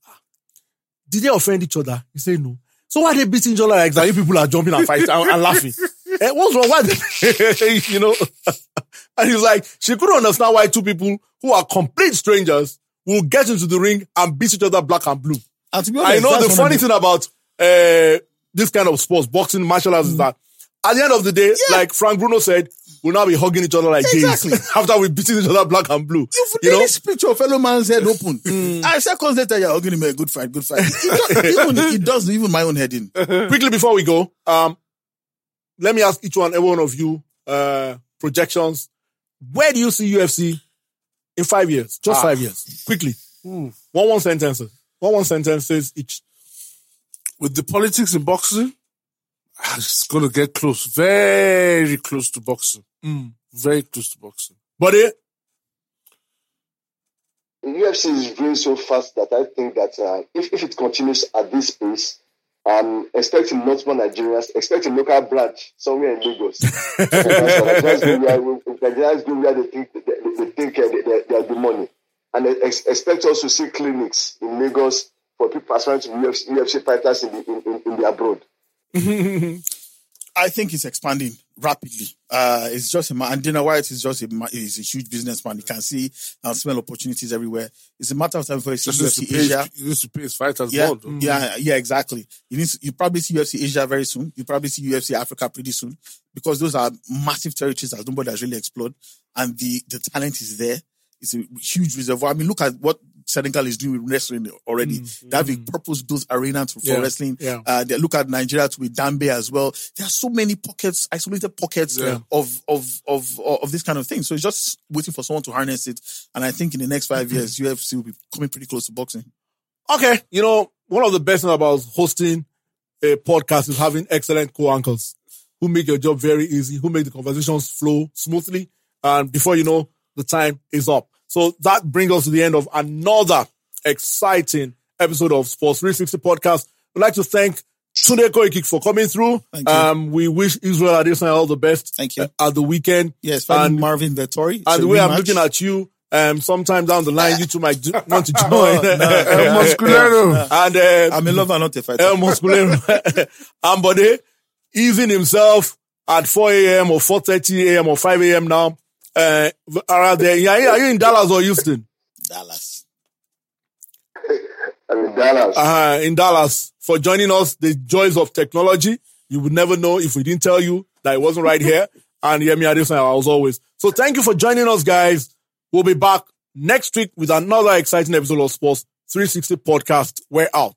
Did they offend each other? He say no. So why they beating each other like that? People are jumping and fighting and, and laughing, (laughs) eh, what's wrong? Why they, you know? and he's like, she couldn't understand why two people who are complete strangers will get into the ring and beat each other black and blue. And to be I know the funny thing about uh, this kind of sports, boxing, martial arts, is that at the end of the day, like Frank Bruno said, we'll now be hugging each other like Exactly. gays (laughs) after we beating each other black and blue. You, You know, split your fellow man's head open. (laughs) And seconds later, you're hugging him a good fight, good fight. It, does, (laughs) even, it does even my own head in. quickly before we go, um, let me ask each one, every one of you, uh, projections. Where do you see UFC in five years? Just Ah. five years. Quickly. One one sentences. One one sentences each. With the politics in boxing, it's gonna get close, very close to boxing. Very close to boxing. But it, The UFC is growing so fast that I think that uh, if, if it continues at this pace, um, expecting not more Nigerians, expecting local branch somewhere in Lagos. (laughs) Nigerians go where, Nigerians where they think they, they, they think uh, they, they, they have the money, and they ex- expect us to see clinics in Lagos for people aspiring to be UFC, UFC fighters in the in, in, in the abroad. (laughs) I think it's expanding rapidly. Uh, it's just a man, and Dana White is just a, is a huge businessman. He can see and smell opportunities everywhere. It's a matter of time before he sees Just needs to UFC pay, Asia. he needs to pay his fighters Yeah, more. though. yeah, yeah, exactly. You need to, you probably see UFC Asia very soon. You probably see UFC Africa pretty soon because those are massive territories that nobody has really explored, and the the talent is there. It's a huge reservoir. I mean, look at what Senegal is doing with wrestling already. They have a purpose-built arena to, for Yeah, wrestling. yeah. Uh, they look at Nigeria to be Dambe as well. There are so many pockets, isolated pockets Yeah. of, of of of this kind of thing. So it's just waiting for someone to harness it. And I think in the next five years, (laughs) UFC will be coming pretty close to boxing. okay, you know, one of the best things about hosting a podcast is having excellent co-anchors who make your job very easy, who make the conversations flow smoothly. And before you know, the time is up. So that brings us to the end of another exciting episode of Sports 360 podcast. I'd like to thank Tunde Koikik for coming through. Thank you. Um, we wish Israel Adesanya all the best. Thank you. uh, At the weekend. Yes, fighting And- Marvin Vettori. And the way I'm looking at you, um, sometime down the line, you two might do- (laughs) want to join. El (laughs) Musculero. (laughs) and uh, I'm a lover, not a fighter. El Musculero. Ambode easing himself at 4 a.m. or 4.30 a.m. or 5 a.m. now. Uh, around there. Yeah, Are you in Dallas or Houston? Dallas. I mean, Dallas. Uh, in Dallas for joining us. The joys of technology. You would never know if we didn't tell you that it wasn't right here. (laughs) And Yemi Adesanya as always. So thank you for joining us, guys. We'll be back next week with another exciting episode of Sports 360 podcast. We're out.